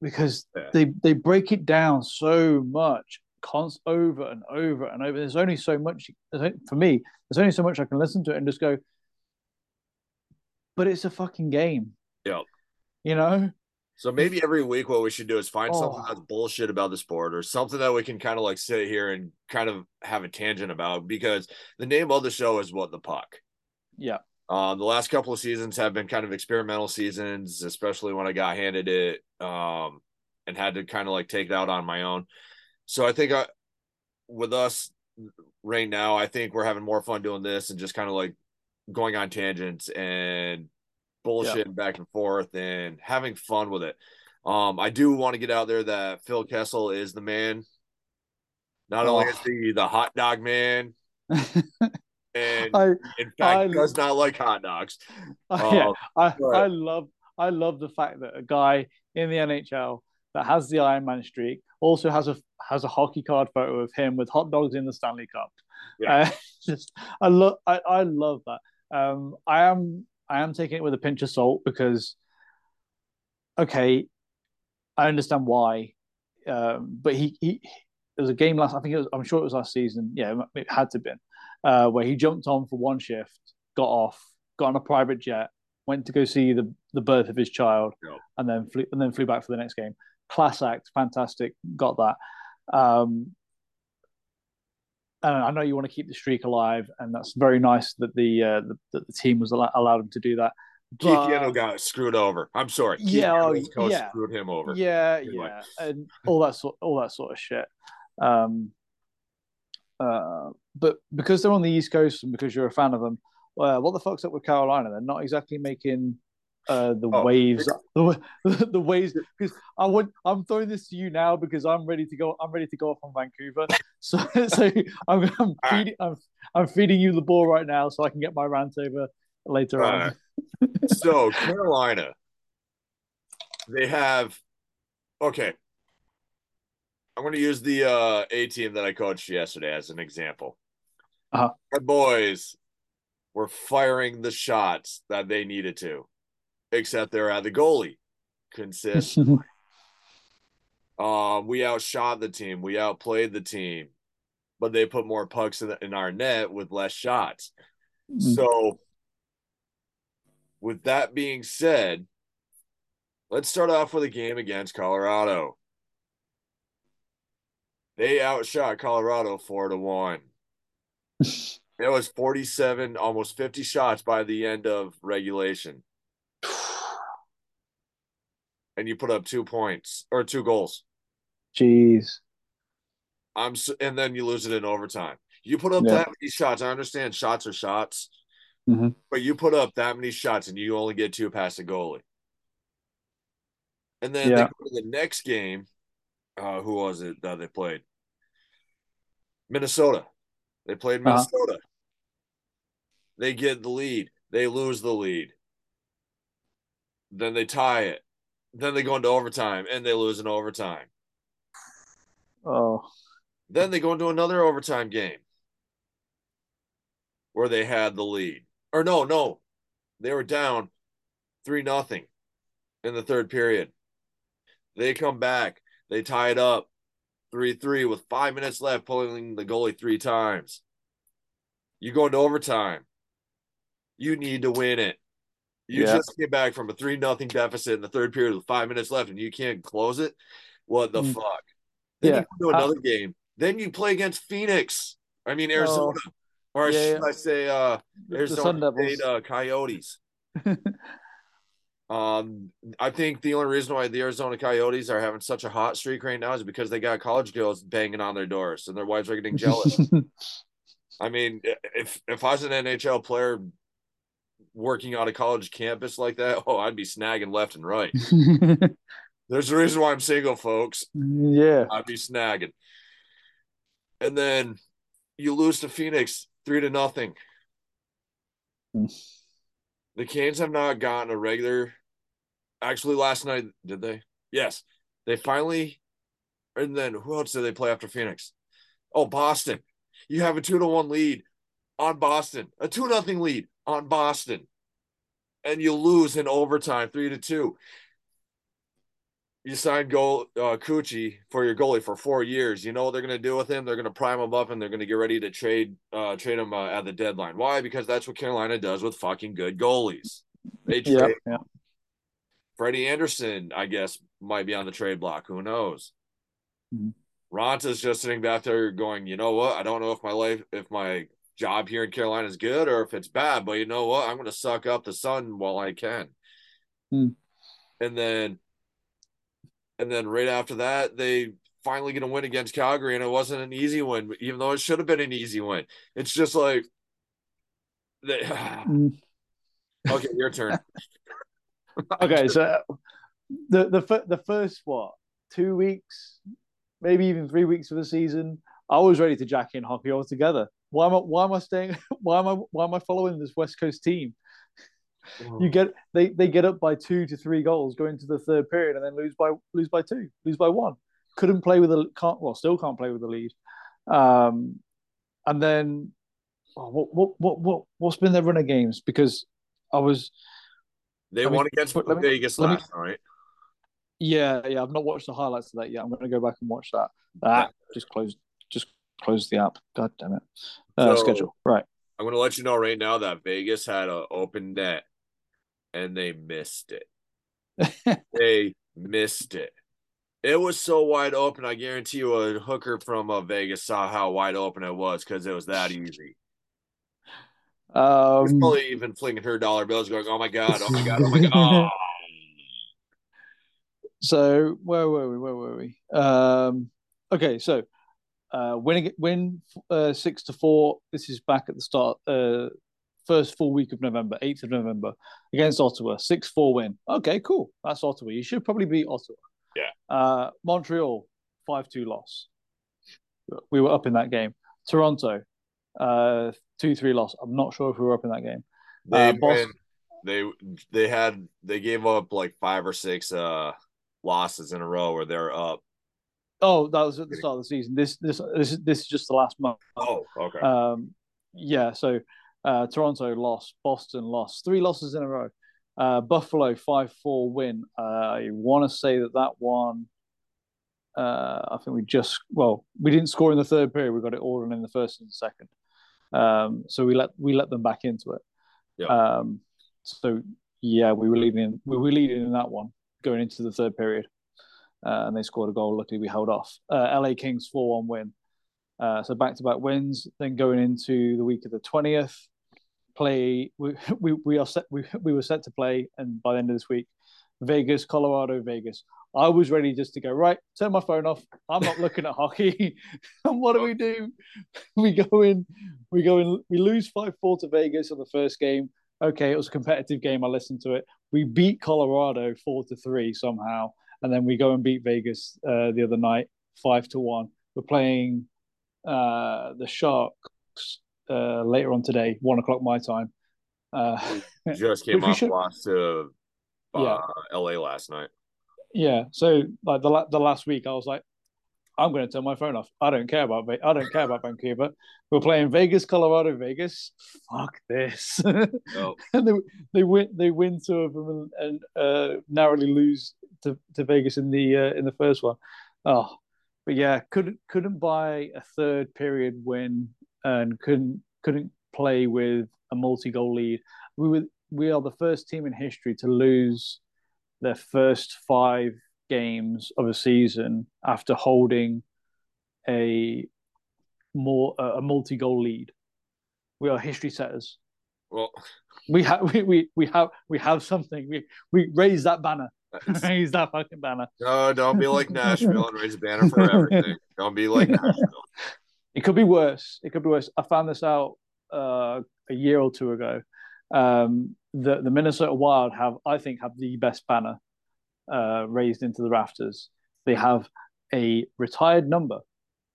because yeah. they they break it down so much const over and over and over. There's only so much for me. There's only so much I can listen to it and just go. But it's a fucking game. Yeah. You know, so maybe every week, what we should do is find oh. something that's bullshit about the sport, or something that we can kind of like sit here and kind of have a tangent about. Because the name of the show is what the puck. Yeah. Um, the last couple of seasons have been kind of experimental seasons, especially when I got handed it um, and had to kind of like take it out on my own. So I think I, with us right now, I think we're having more fun doing this and just kind of like going on tangents and bullshit back and forth and having fun with it. Um, I do want to get out there that Phil Kessel is the man. Not oh. only is he the hot dog man, and I, in fact I, does not like hot dogs. Uh, yeah, I, I love I love the fact that a guy in the NHL that has the Iron Man streak also has a has a hockey card photo of him with hot dogs in the Stanley Cup. Yeah. Uh, just I love I, I love that. Um, I am I am taking it with a pinch of salt because, okay, I understand why, um, but he, he there was a game last. I think it was. I'm sure it was last season. Yeah, it had to have been uh, where he jumped on for one shift, got off, got on a private jet, went to go see the the birth of his child, and then flew and then flew back for the next game. Class act, fantastic. Got that. Um, and I know you want to keep the streak alive, and that's very nice that the uh, the, that the team was al- allowed him to do that. Keith Yandle got screwed over. I'm sorry. Keith Yeah, coach yeah. screwed him over. Yeah, Anyway. yeah, and all that sort, all that sort of shit. Um, uh, but because they're on the East Coast and because you're a fan of them, uh, what the fuck's up with Carolina? They're not exactly making uh, the Oh, waves, the, the waves. Because I want, I'm throwing this to you now because I'm ready to go. I'm ready to go off on Vancouver. So, so I'm, I'm feeding, I'm, I'm feeding you the ball right now, so I can get my rant over later All on. so Carolina, they have okay. I'm going to use the uh, A team that I coached yesterday as an example. Uh-huh. Our boys were firing the shots that they needed to, except they're at the goalie. Consist. um, we outshot the team. We outplayed the team, but they put more pucks in, in our net with less shots. So, with that being said, let's start off with a game against Colorado. They outshot Colorado four to one. It was 47, almost 50 shots by the end of regulation. And you put up two points or two goals. Jeez. I'm s- and then you lose it in overtime. You put up Yeah. that many shots. I understand shots are shots, Mhm. but you put up that many shots and you only get two past the goalie. And then they Yeah. go to the next game. Uh, who was it that they played? Minnesota. They played Uh-huh. Minnesota. They get the lead. They lose the lead. Then they tie it. Then they go into overtime and they lose in overtime. Oh, Then they go into another overtime game where they had the lead. Or no, no. They were down 3 nothing in the third period. They come back. They tie it up 3-3 with 5 minutes left pulling the goalie 3 times. You go into overtime. You need to win it. You Yeah. just came back from a 3 nothing deficit in the third period with 5 minutes left and you can't close it. What the Mm. fuck? Then Yeah. you go to another game. Then you play against Phoenix. I mean Arizona, or Oh. Yeah, should. I say uh, Arizona State uh, Coyotes? um, I think the only reason why the Arizona Coyotes are having such a hot streak right now is because they got college girls banging on their doors and their wives are getting jealous. I mean, if if I was an NHL player working on a college campus like that, oh, I'd be snagging left and right. There's a reason why I'm single, folks. yeah. I'd be snagging. And then you lose to Phoenix three to nothing. The Canes have not gotten a regular. Actually, last night did they? Yes, they finally. And then who else did they play after Phoenix? Oh, Boston. You have a two to one lead on Boston, a two nothing lead on Boston, and you lose in overtime three to two you signed goal uh, Coochie for your goalie for four years. You know what they're going to do with him? They're going to prime him up and they're going to get ready to trade uh, trade him uh, at the deadline. Why? Because that's what Carolina does with fucking good goalies. They trade Yeah. Yeah. Freddie Andersen. I guess might be on the trade block. Who knows? Mhm. Ronta's just sitting back there going, you know what? I don't know if my life, if my job here in Carolina is good or if it's bad, but you know what? I'm going to suck up the sun while I can. Hmm. And then and then right after that, they finally get a win against Calgary, and it wasn't an easy win, even though it should have been an easy win. It's just like, they, Mm. okay, your turn. Okay, so the the the first what two weeks, maybe even three weeks of the season, I was ready to jack in hockey altogether. Why am I why am I staying? Why am I why am I following this West Coast team? You get they they get up by two to three goals going to the third period and then lose by lose by two, lose by one. Couldn't play with a can't well still can't play with the lead. Um, and then oh, what what what what what's been their run of games? Because I was they let me- won against let me- Vegas let me- last night. yeah yeah I've not watched the highlights of that yet. I'm going to go back and watch that. Ah, just closed just closed the app. God damn it. Uh, So- schedule right. I'm going to let you know right now that Vegas had an open net, and they missed it. they missed it. It was so wide open. I guarantee you, a hooker from uh, Vegas saw how wide open it was because it was that easy. Um, She's probably even flinging her dollar bills, going, "Oh my god! Oh my god! Oh my god!" Oh. so where were we? Where were we? Um, okay, so uh, winning win uh, six to four. This is back at the start, uh, first full week of November, eighth of November against Ottawa. Six four win. Okay, cool. That's Ottawa. You should probably beat Ottawa. Yeah. Uh, Montreal five two loss. We were up in that game. Toronto uh, two three loss. I'm not sure if we were up in that game. They Uh, Boston- they they had they gave up like five or six uh losses in a row where they're up. Oh, that was at the start of the season. This this this is this is just the last month. Oh, okay. Um, yeah, so uh, Toronto lost, Boston lost, three losses in a row. Uh, Buffalo five four win. Uh, I want to say that that one. Uh, I think we just well, we didn't score in the third period. We got it all in the first and the second. Um, so we let we let them back into it. Yeah. Um, so yeah, we were leading. We were leading in that one going into the third period, uh, and they scored a goal. Luckily, we held off. Uh, LA Kings four one win. Uh, so back to back wins. Then going into the week of the twentieth, play we, we we are set. We we were set to play, and by the end of this week, Vegas, Colorado, Vegas. I was ready just to go right. Turn my phone off. I'm not looking at hockey. and what do we do? We go in. We go in. We lose five four to Vegas in the first game. Okay, it was a competitive game. I listened to it. We beat Colorado four to three somehow, and then we go and beat Vegas uh, the other night five to one. We're playing uh, the Sharks uh, later on today, one o'clock my time. Uh, Just came off should- loss to uh, Yeah. LA last night. yeah, so like the la- the last week, I was like, I'm going to turn my phone off. I don't care about I don't care about Vancouver. We're playing Vegas, Colorado, Vegas. Fuck this. Oh, and they they win they win two of them and, and uh, narrowly lose to, to Vegas in the uh, in the first one. Oh, but yeah, couldn't couldn't buy a third period win and couldn't couldn't play with a multi goal lead. We were we are the first team in history to lose their first five games of a season after holding a more a multi goal lead. We are history setters well, we have we, we we have we have something. We we raise that banner. raise that fucking banner. no, don't be like Nashville and raise a banner for everything. Don't be like Nashville. It could be worse. It could be worse. I found this out uh, a year or two ago. Um, the the Minnesota Wild have, I think, have the best banner uh, raised into the rafters. They have a retired number,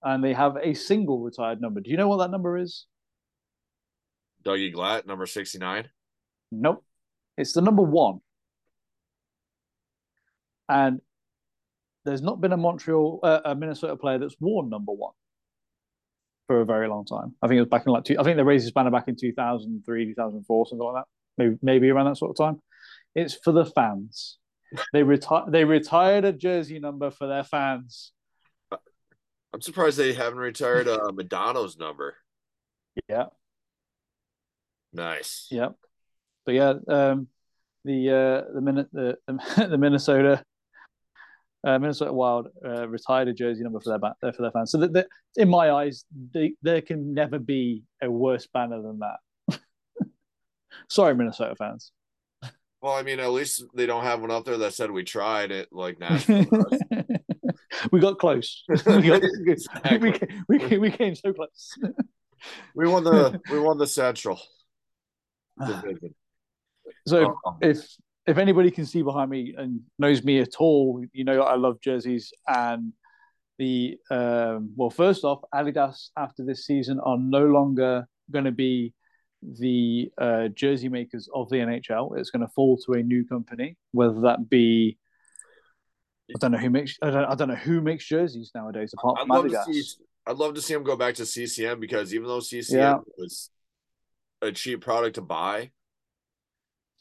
and they have a single retired number. Do you know what that number is? Dougie Glatt, number 69. Nope. It's the number one. And there's not been a Montreal, uh, a Minnesota player that's worn number one for a very long time. I think it was back in like two, I think they raised this banner back in 2003, 2004, something like that. Maybe, maybe around that sort of time. It's for the fans. They retire. They retired a jersey number for their fans. I'm surprised they haven't retired uh, Madonna's number. Yeah, Nice. yeah. But yeah, um, the uh, the minute the the Minnesota uh, Minnesota Wild uh, retired a jersey number for their ba- for their fans. So that, that in my eyes, they, there can never be a worse banner than that. Sorry, Minnesota fans. Well, I mean, at least they don't have one up there that said we tried it like Nashville. we got close. We, got, Exactly. we, came, we, came, we came so close. we won the we won the Central division. So Um, if if anybody can see behind me and knows me at all, you know I love jerseys and the um, well. First off, Adidas after this season are no longer going to be the uh, jersey makers of the NHL. It's going to fall to a new company, whether that be I don't know who makes I don't, I don't know who makes jerseys nowadays apart I'd from love Adidas. to see. I'd love to see him go back to CCM because even though CCM Yeah. was a cheap product to buy,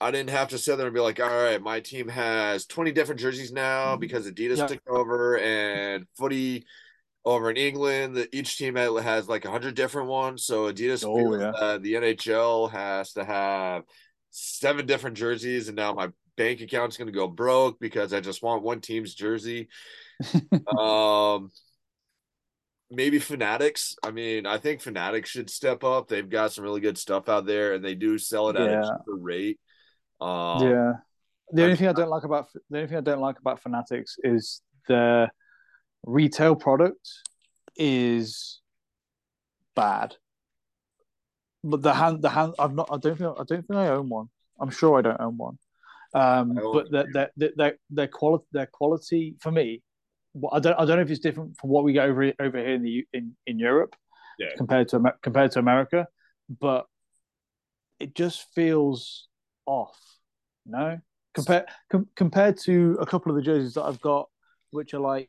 I didn't have to sit there and be like, "All right, my team has 20 different jerseys now because Adidas Yeah. took over and footy over in England. Each team has like a 100 different ones. So Adidas Oh, yeah. the NHL has to have seven different jerseys, and now my bank account's going to go broke because I just want one team's jersey. um, maybe Fanatics. I mean, I think Fanatics should step up. They've got some really good stuff out there, and they do sell it at Yeah. a cheaper rate. Um, yeah. The only I- thing I don't like about the only thing I don't like about Fanatics is their retail product is bad. But the hand, the hand, I've not. I don't think. I don't think I own one. I'm sure I don't own one. Um, but their their their their, quality their quality for me. I don't. I don't know if it's different from what we get over over here in the in in Europe Yeah. compared to compared to America, but it just feels off. No, compared com- compared to a couple of the jerseys that I've got, which are like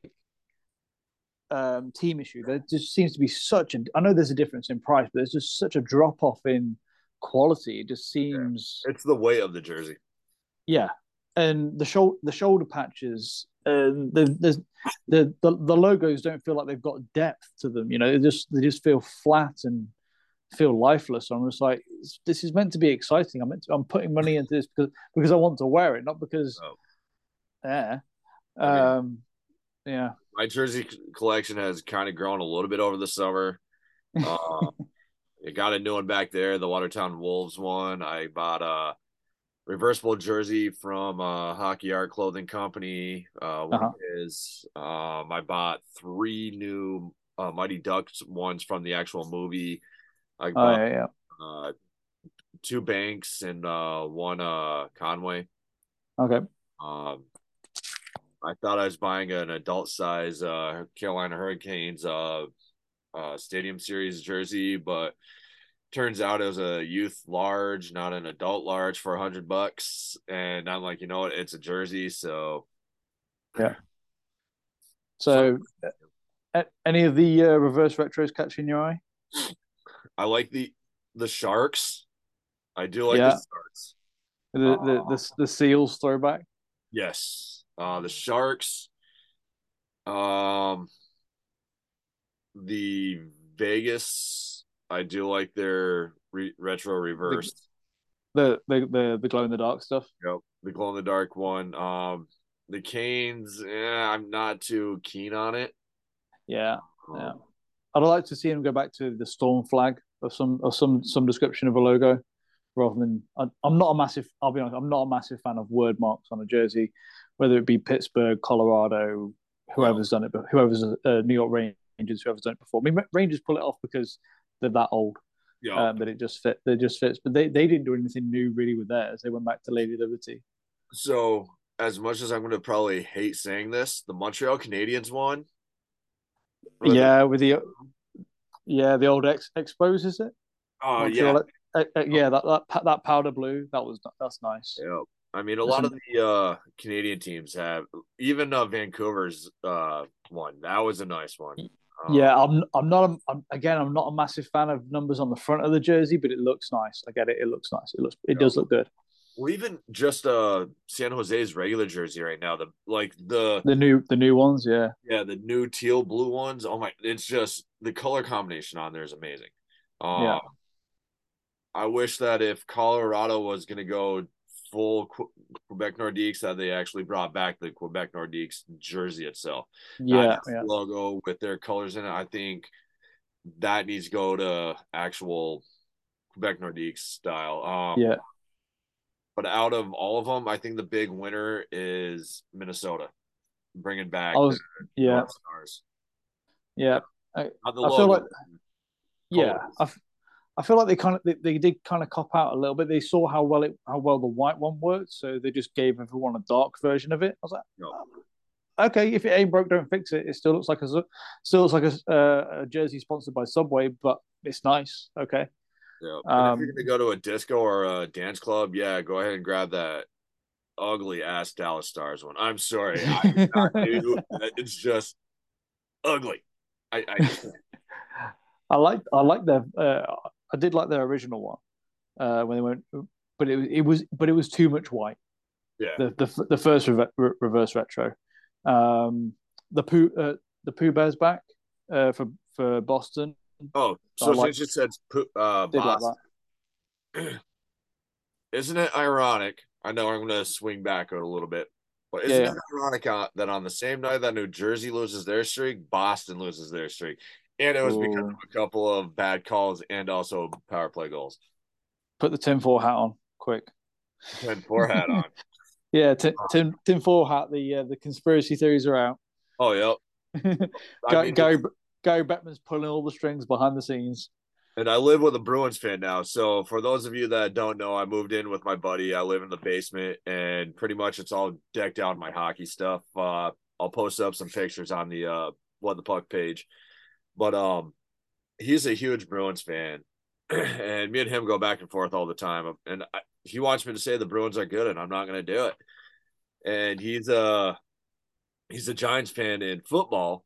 um, team issue. There just seems to be such a. I know there's a difference in price, but there's just such a drop off in quality. It just seems It's the weight of the jersey. yeah, and the shoulder the shoulder patches, and the, the, the the logos don't feel like they've got depth to them. You know, they just they just feel flat and feel lifeless. I'm just like, this is meant to be exciting. I'm meant to, I'm putting money into this because because I want to wear it, not because Oh. yeah, I mean- um, yeah, My jersey collection has kind of grown a little bit over the summer. Uh, I got a new one back there, the Watertown Wolves one. I bought a reversible jersey from uh, Hockey Art Clothing Company. Uh, Uh-huh. is um, I bought three new uh, Mighty Ducks ones from the actual movie. I oh yeah, yeah. uh, two Banks and uh, one uh, Conway. Okay, Um, I thought I was buying an adult size uh, Carolina Hurricanes uh, uh, Stadium Series jersey, but turns out it was a youth large, not an adult large for a hundred bucks. And I'm like, you know what? It's a jersey, so yeah. so a- any of the uh, reverse retros catching your eye? I like the the Sharks. I do like Yeah. the Sharks. The the the, the seals throwback. Yes. Uh the Sharks. Um the Vegas. I do like their re- retro reverse. The the the, the glow in the dark stuff. Yep. The glow in the dark one. Um the Canes, yeah, I'm not too keen on it. Yeah, Um, Yeah. I'd like to see him go back to the storm flag of some of some some description of a logo, rather than. I, I'm not a massive. I'll be honest. I'm not a massive fan of word marks on a jersey, whether it be Pittsburgh, Colorado, whoever's done it, but whoever's uh, New York Rangers, whoever's done it before. I mean, Rangers pull it off because they're that old yeah. um, that it just fit. They just fits. But they, they didn't do anything new really with theirs. They went back to Lady Liberty. So as much as I'm gonna probably hate saying this, the Montreal Canadiens won. Yeah, with the yeah the old ex exposes it? Oh yeah. Uh, uh, yeah, that, that that powder blue that was that's nice. Yeah. I mean, a lot of the uh, Canadian teams have, even uh, Vancouver's uh, one. That was a nice one. Um, Yeah, I'm I'm not a, I'm, again I'm not a massive fan of numbers on the front of the jersey, but it looks nice. I get it. It looks nice. It looks it does look good. Well, even just uh, San Jose's regular jersey right now, the like the The new the new ones, yeah. yeah the new teal blue ones. Oh my! It's just the color combination on there is amazing. Um, Yeah. I wish that if Colorado was going to go full Quebec Nordiques, that they actually brought back the Quebec Nordiques jersey itself. Yeah, yeah. logo with their colors in it. I think that needs to go to actual Quebec Nordiques style. Um, Yeah. But out of all of them, I think the big winner is Minnesota, bringing back was yeah, Stars. yeah. The I feel like Yeah. I, I feel like they kind of they, they did kind of cop out a little bit. They saw how well it how well the white one worked, so they just gave everyone a dark version of it. I was like. "Oh, okay, if it ain't broke, don't fix it. It still looks like a still looks like a, uh, a jersey sponsored by Subway, but it's nice. Okay, Yeah. And if Um, you're gonna go to a disco or a dance club, yeah, go ahead and grab that ugly ass Dallas Stars one. I'm sorry, I do. It's just ugly. I, I I like I like their uh, I did like their original one uh, when they went, but it it was but it was too much white. yeah. the the, the first re- re- reverse retro. Um, the poo uh, the Pooh Bears back uh, for for Boston. Oh, so like- since it said uh, like Boston, that. isn't it ironic? I know I'm going to swing back a little bit. But isn't yeah. it ironic uh, that on the same night that New Jersey loses their streak, Boston loses their streak, and it was Ooh. because of a couple of bad calls and also power play goals. Put the tin foil hat on, quick. Tin foil hat on. yeah, tin, tin, tin foil hat. The uh, the conspiracy theories are out. Oh yep. Gary, Gary, Gary Bettman's pulling all the strings behind the scenes. And I live with a Bruins fan now. So for those of you that don't know, I moved in with my buddy. I live in the basement and pretty much it's all decked out my hockey stuff. Uh, I'll post up some pictures on the uh what the puck page. But um he's a huge Bruins fan. and me and him go back and forth all the time. And I, he wants me to say the Bruins are good, and I'm not going to do it. And he's a he's a Giants fan in football,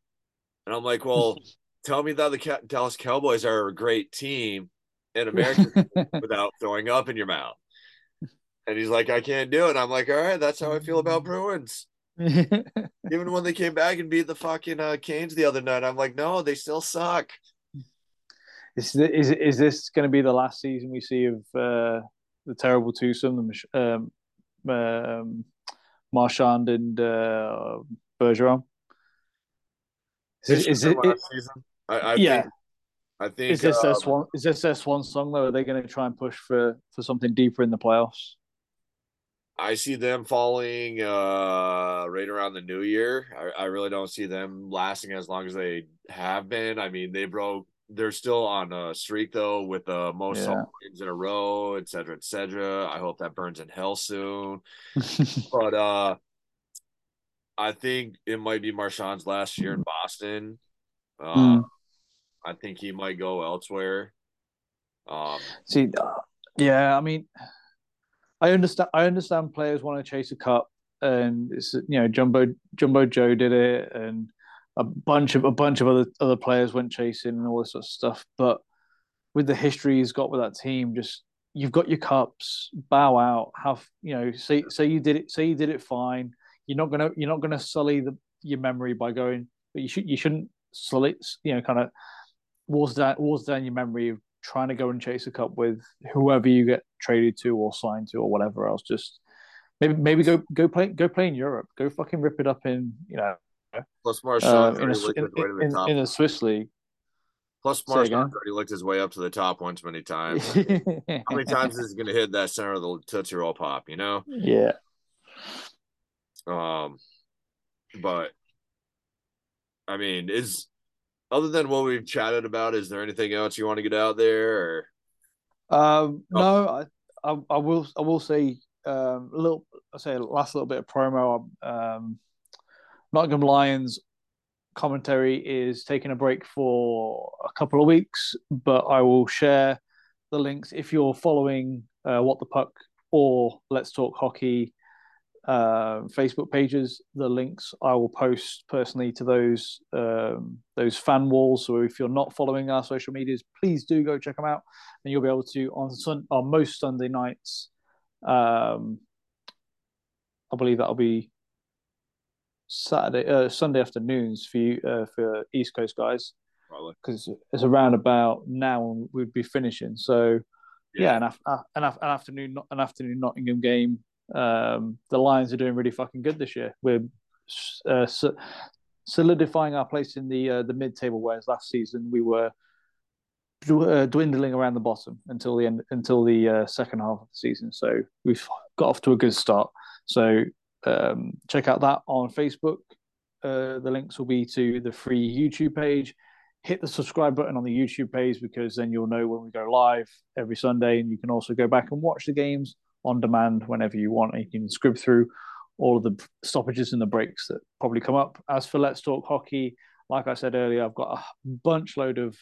and I'm like, well, tell me that the Dallas Cowboys are a great team in America without throwing up in your mouth. And he's like, I can't do it. I'm like, all right, that's how I feel about Bruins. Even when they came back and beat the fucking uh, Canes the other night, I'm like, no, they still suck. Is is is this going to be the last season we see of uh, the terrible twosome, the um, um, Marchand and uh, Bergeron? Is, is it, it season? I, I yeah. Think, I think is this um, their swan? Is this their swan song though? Are they going to try and push for for something deeper in the playoffs? I see them falling uh, right around the new year. I, I, really don't see them lasting as long as they have been. I mean, they broke. They're still on a streak though, with the uh, most yeah. wins in a row, et cetera, et cetera. I hope that burns in hell soon. but uh, I think it might be Marchand's last year in Boston. Uh, mm. I think he might go elsewhere. Um, See, uh, yeah, I mean, I understand. I understand players want to chase a cup, and it's you know Jumbo Jumbo Joe did it, and a bunch of a bunch of other other players went chasing and all this sort of stuff. But with the history he's got with that team, just you've got your cups, bow out. Have you know? Say say you did it. Say you did it fine. You're not gonna you're not gonna sully the, your memory by going. But you should you shouldn't sully. You know, kind of water down water down your memory of trying to go and chase a cup with whoever you get traded to or signed to or whatever else. Just maybe maybe go go play go play in Europe. Go fucking rip it up in you know. Plus Marchand uh, in, a, in, in, in, a Swiss league. Plus Marchand already looked his way up to the top once many times. How many times is he going to hit that center of the Tootsie Roll pop? You know. Yeah. Um, but I mean, is other than what we've chatted about, is there anything else you want to get out there? Or? Um, oh. no, I, I, I, will. I will say um, a little. I say last little bit of promo. Um, Nottingham Lions commentary is taking a break for a couple of weeks, but I will share the links if you're following uh, What the Puck or Let's Talk Hockey uh, Facebook pages. The links I will post personally to those um, those fan walls. So if you're not following our social medias, please do go check them out, and you'll be able to on sun on most Sunday nights. Um, I believe that'll be Saturday, uh, Sunday afternoons for you uh, for East Coast guys, because it's around about now we'd be finishing. So yeah, yeah an, af- an, af- an afternoon an afternoon Nottingham game um, the Lions are doing really fucking good this year. We're uh, solidifying our place in the uh, the mid table, whereas last season we were uh, dwindling around the bottom until the end until the uh, second half of the season. So we've got off to a good start. So um, check out that on Facebook. Uh, the links will be to the free YouTube page. Hit the subscribe button on the YouTube page because then you'll know when we go live every Sunday, and you can also go back and watch the games on demand whenever you want. You can script through all of the stoppages and the breaks that probably come up. As for Let's Talk Hockey, like I said earlier, I've got a bunch load of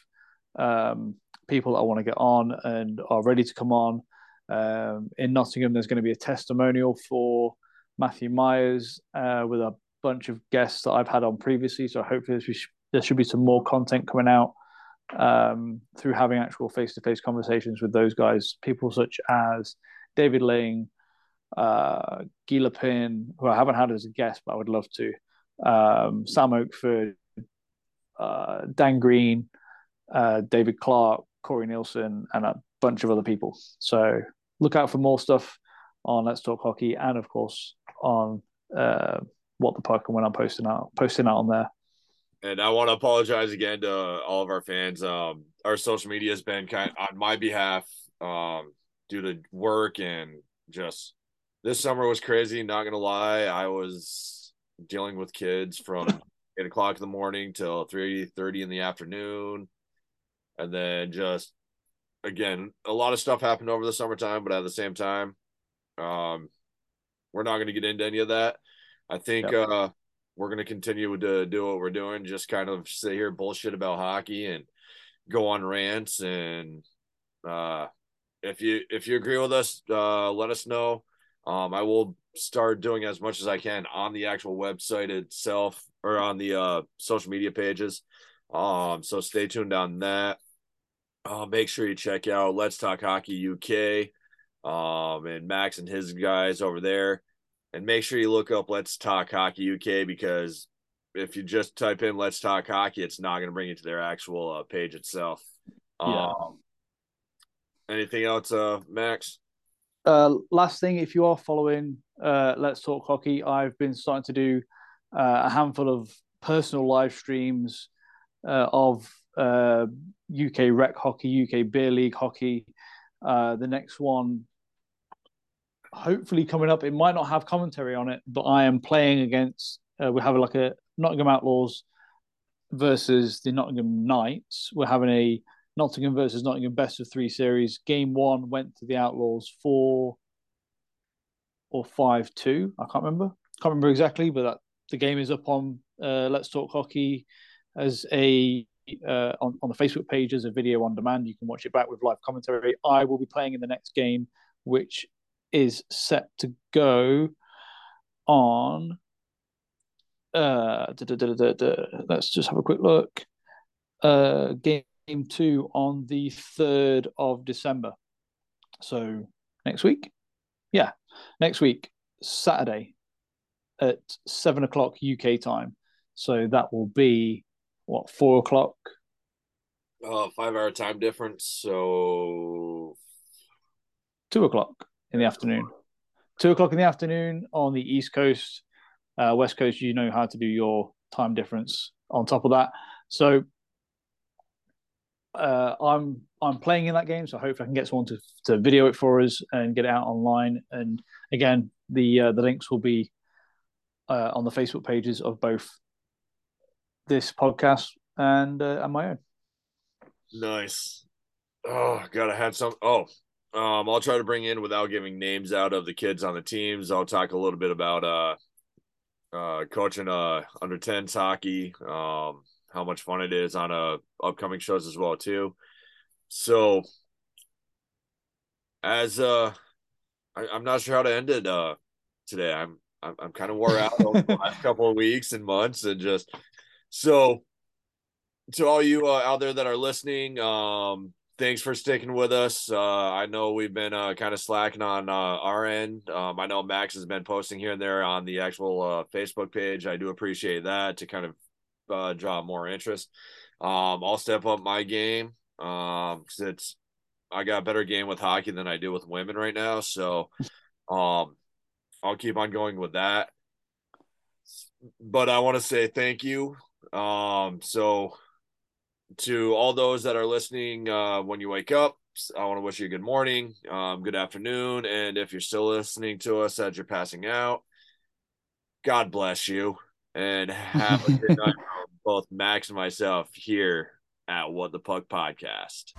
um, people that I want to get on and are ready to come on. Um, in Nottingham, there's going to be a testimonial for Matthew Myers uh, with a bunch of guests that I've had on previously. So hopefully there should be some more content coming out um, through having actual face-to-face conversations with those guys. People such as David Ling, uh, Gila Pin, who I haven't had as a guest, but I would love to. Um, Sam Oakford, uh, Dan Green, uh, David Clarke, Corey Neilson, and a bunch of other people. So look out for more stuff on Let's Talk Hockey and, of course, on uh, what the puck and when I'm posting out posting out on there. And I want to apologize again to all of our fans. Um, our social media has been kind of on my behalf um, due to work and just this summer was crazy. Not gonna lie, I was dealing with kids from eight o'clock in the morning till three thirty in the afternoon, and then just again a lot of stuff happened over the summertime. But at the same time, um, we're not to get into any of that. I think yep. uh, we're to continue to do what we're doing, just kind of sit here bullshit about hockey and go on rants. And uh, if you if you agree with us, uh, let us know. Um, I will start doing as much as I can on the actual website itself or on the uh, social media pages. Um, so stay tuned on that. Uh, make sure you check out Let's Talk Hockey UK um, and Max and his guys over there. And make sure you look up Let's Talk Hockey UK because if you just type in Let's Talk Hockey, it's not going to bring you to their actual uh, page itself. Yeah. Um, anything else, uh, Max? Uh, last thing, if you are following uh, Let's Talk Hockey, I've been starting to do uh, a handful of personal live streams uh, of uh, UK rec hockey, UK beer league hockey. Uh, the next one, hopefully coming up, it might not have commentary on it, but I am playing against. we have like a Nottingham Outlaws versus the Nottingham Knights. We're having a Nottingham versus Nottingham best of three series. Game one went to the Outlaws four or five two. I can't remember. Can't remember exactly, but that the game is up on uh, Let's Talk Hockey as a uh, on on the Facebook page as a video on demand. You can watch it back with live commentary. I will be playing in the next game, which is set to go on. Uh, da, da, da, let's just have a quick look. Uh, game game two on the 3rd of December. So next week? Yeah, next week, Saturday at seven o'clock UK time. So that will be what, four o'clock? Uh, five hour time difference. So two o'clock in the afternoon. Two o'clock in the afternoon on the East Coast. Uh, West Coast, you know how to do your time difference on top of that. So uh, I'm I'm playing in that game, so hopefully I can get someone to, to video it for us and get it out online. And again, the uh, the links will be uh, on the Facebook pages of both this podcast and uh, and my own. Nice. Oh, gotta have some. Oh, um, I'll try to bring in without giving names out of the kids on the teams. I'll talk a little bit about uh, uh, coaching uh under 10s hockey. Um, how much fun it is on uh upcoming shows as well too. So as uh I, am not sure how to end it uh today. I'm I'm, I'm kind of wore out over the last couple of weeks and months and just so to all you uh, out there that are listening, um thanks for sticking with us. Uh, I know we've been uh, kind of slacking on uh, our end. Um, I know Max has been posting here and there on the actual uh, Facebook page. I do appreciate that to kind of uh, draw more interest. Um, I'll step up my game um, because it's I got a better game with hockey than I do with women right now. So um, I'll keep on going with that. But I want to say thank you. Um, so to all those that are listening, uh, when you wake up, I want to wish you a good morning, um, good afternoon, and if you're still listening to us as you're passing out, God bless you and have a good night both Max and myself here at What the Puck Podcast.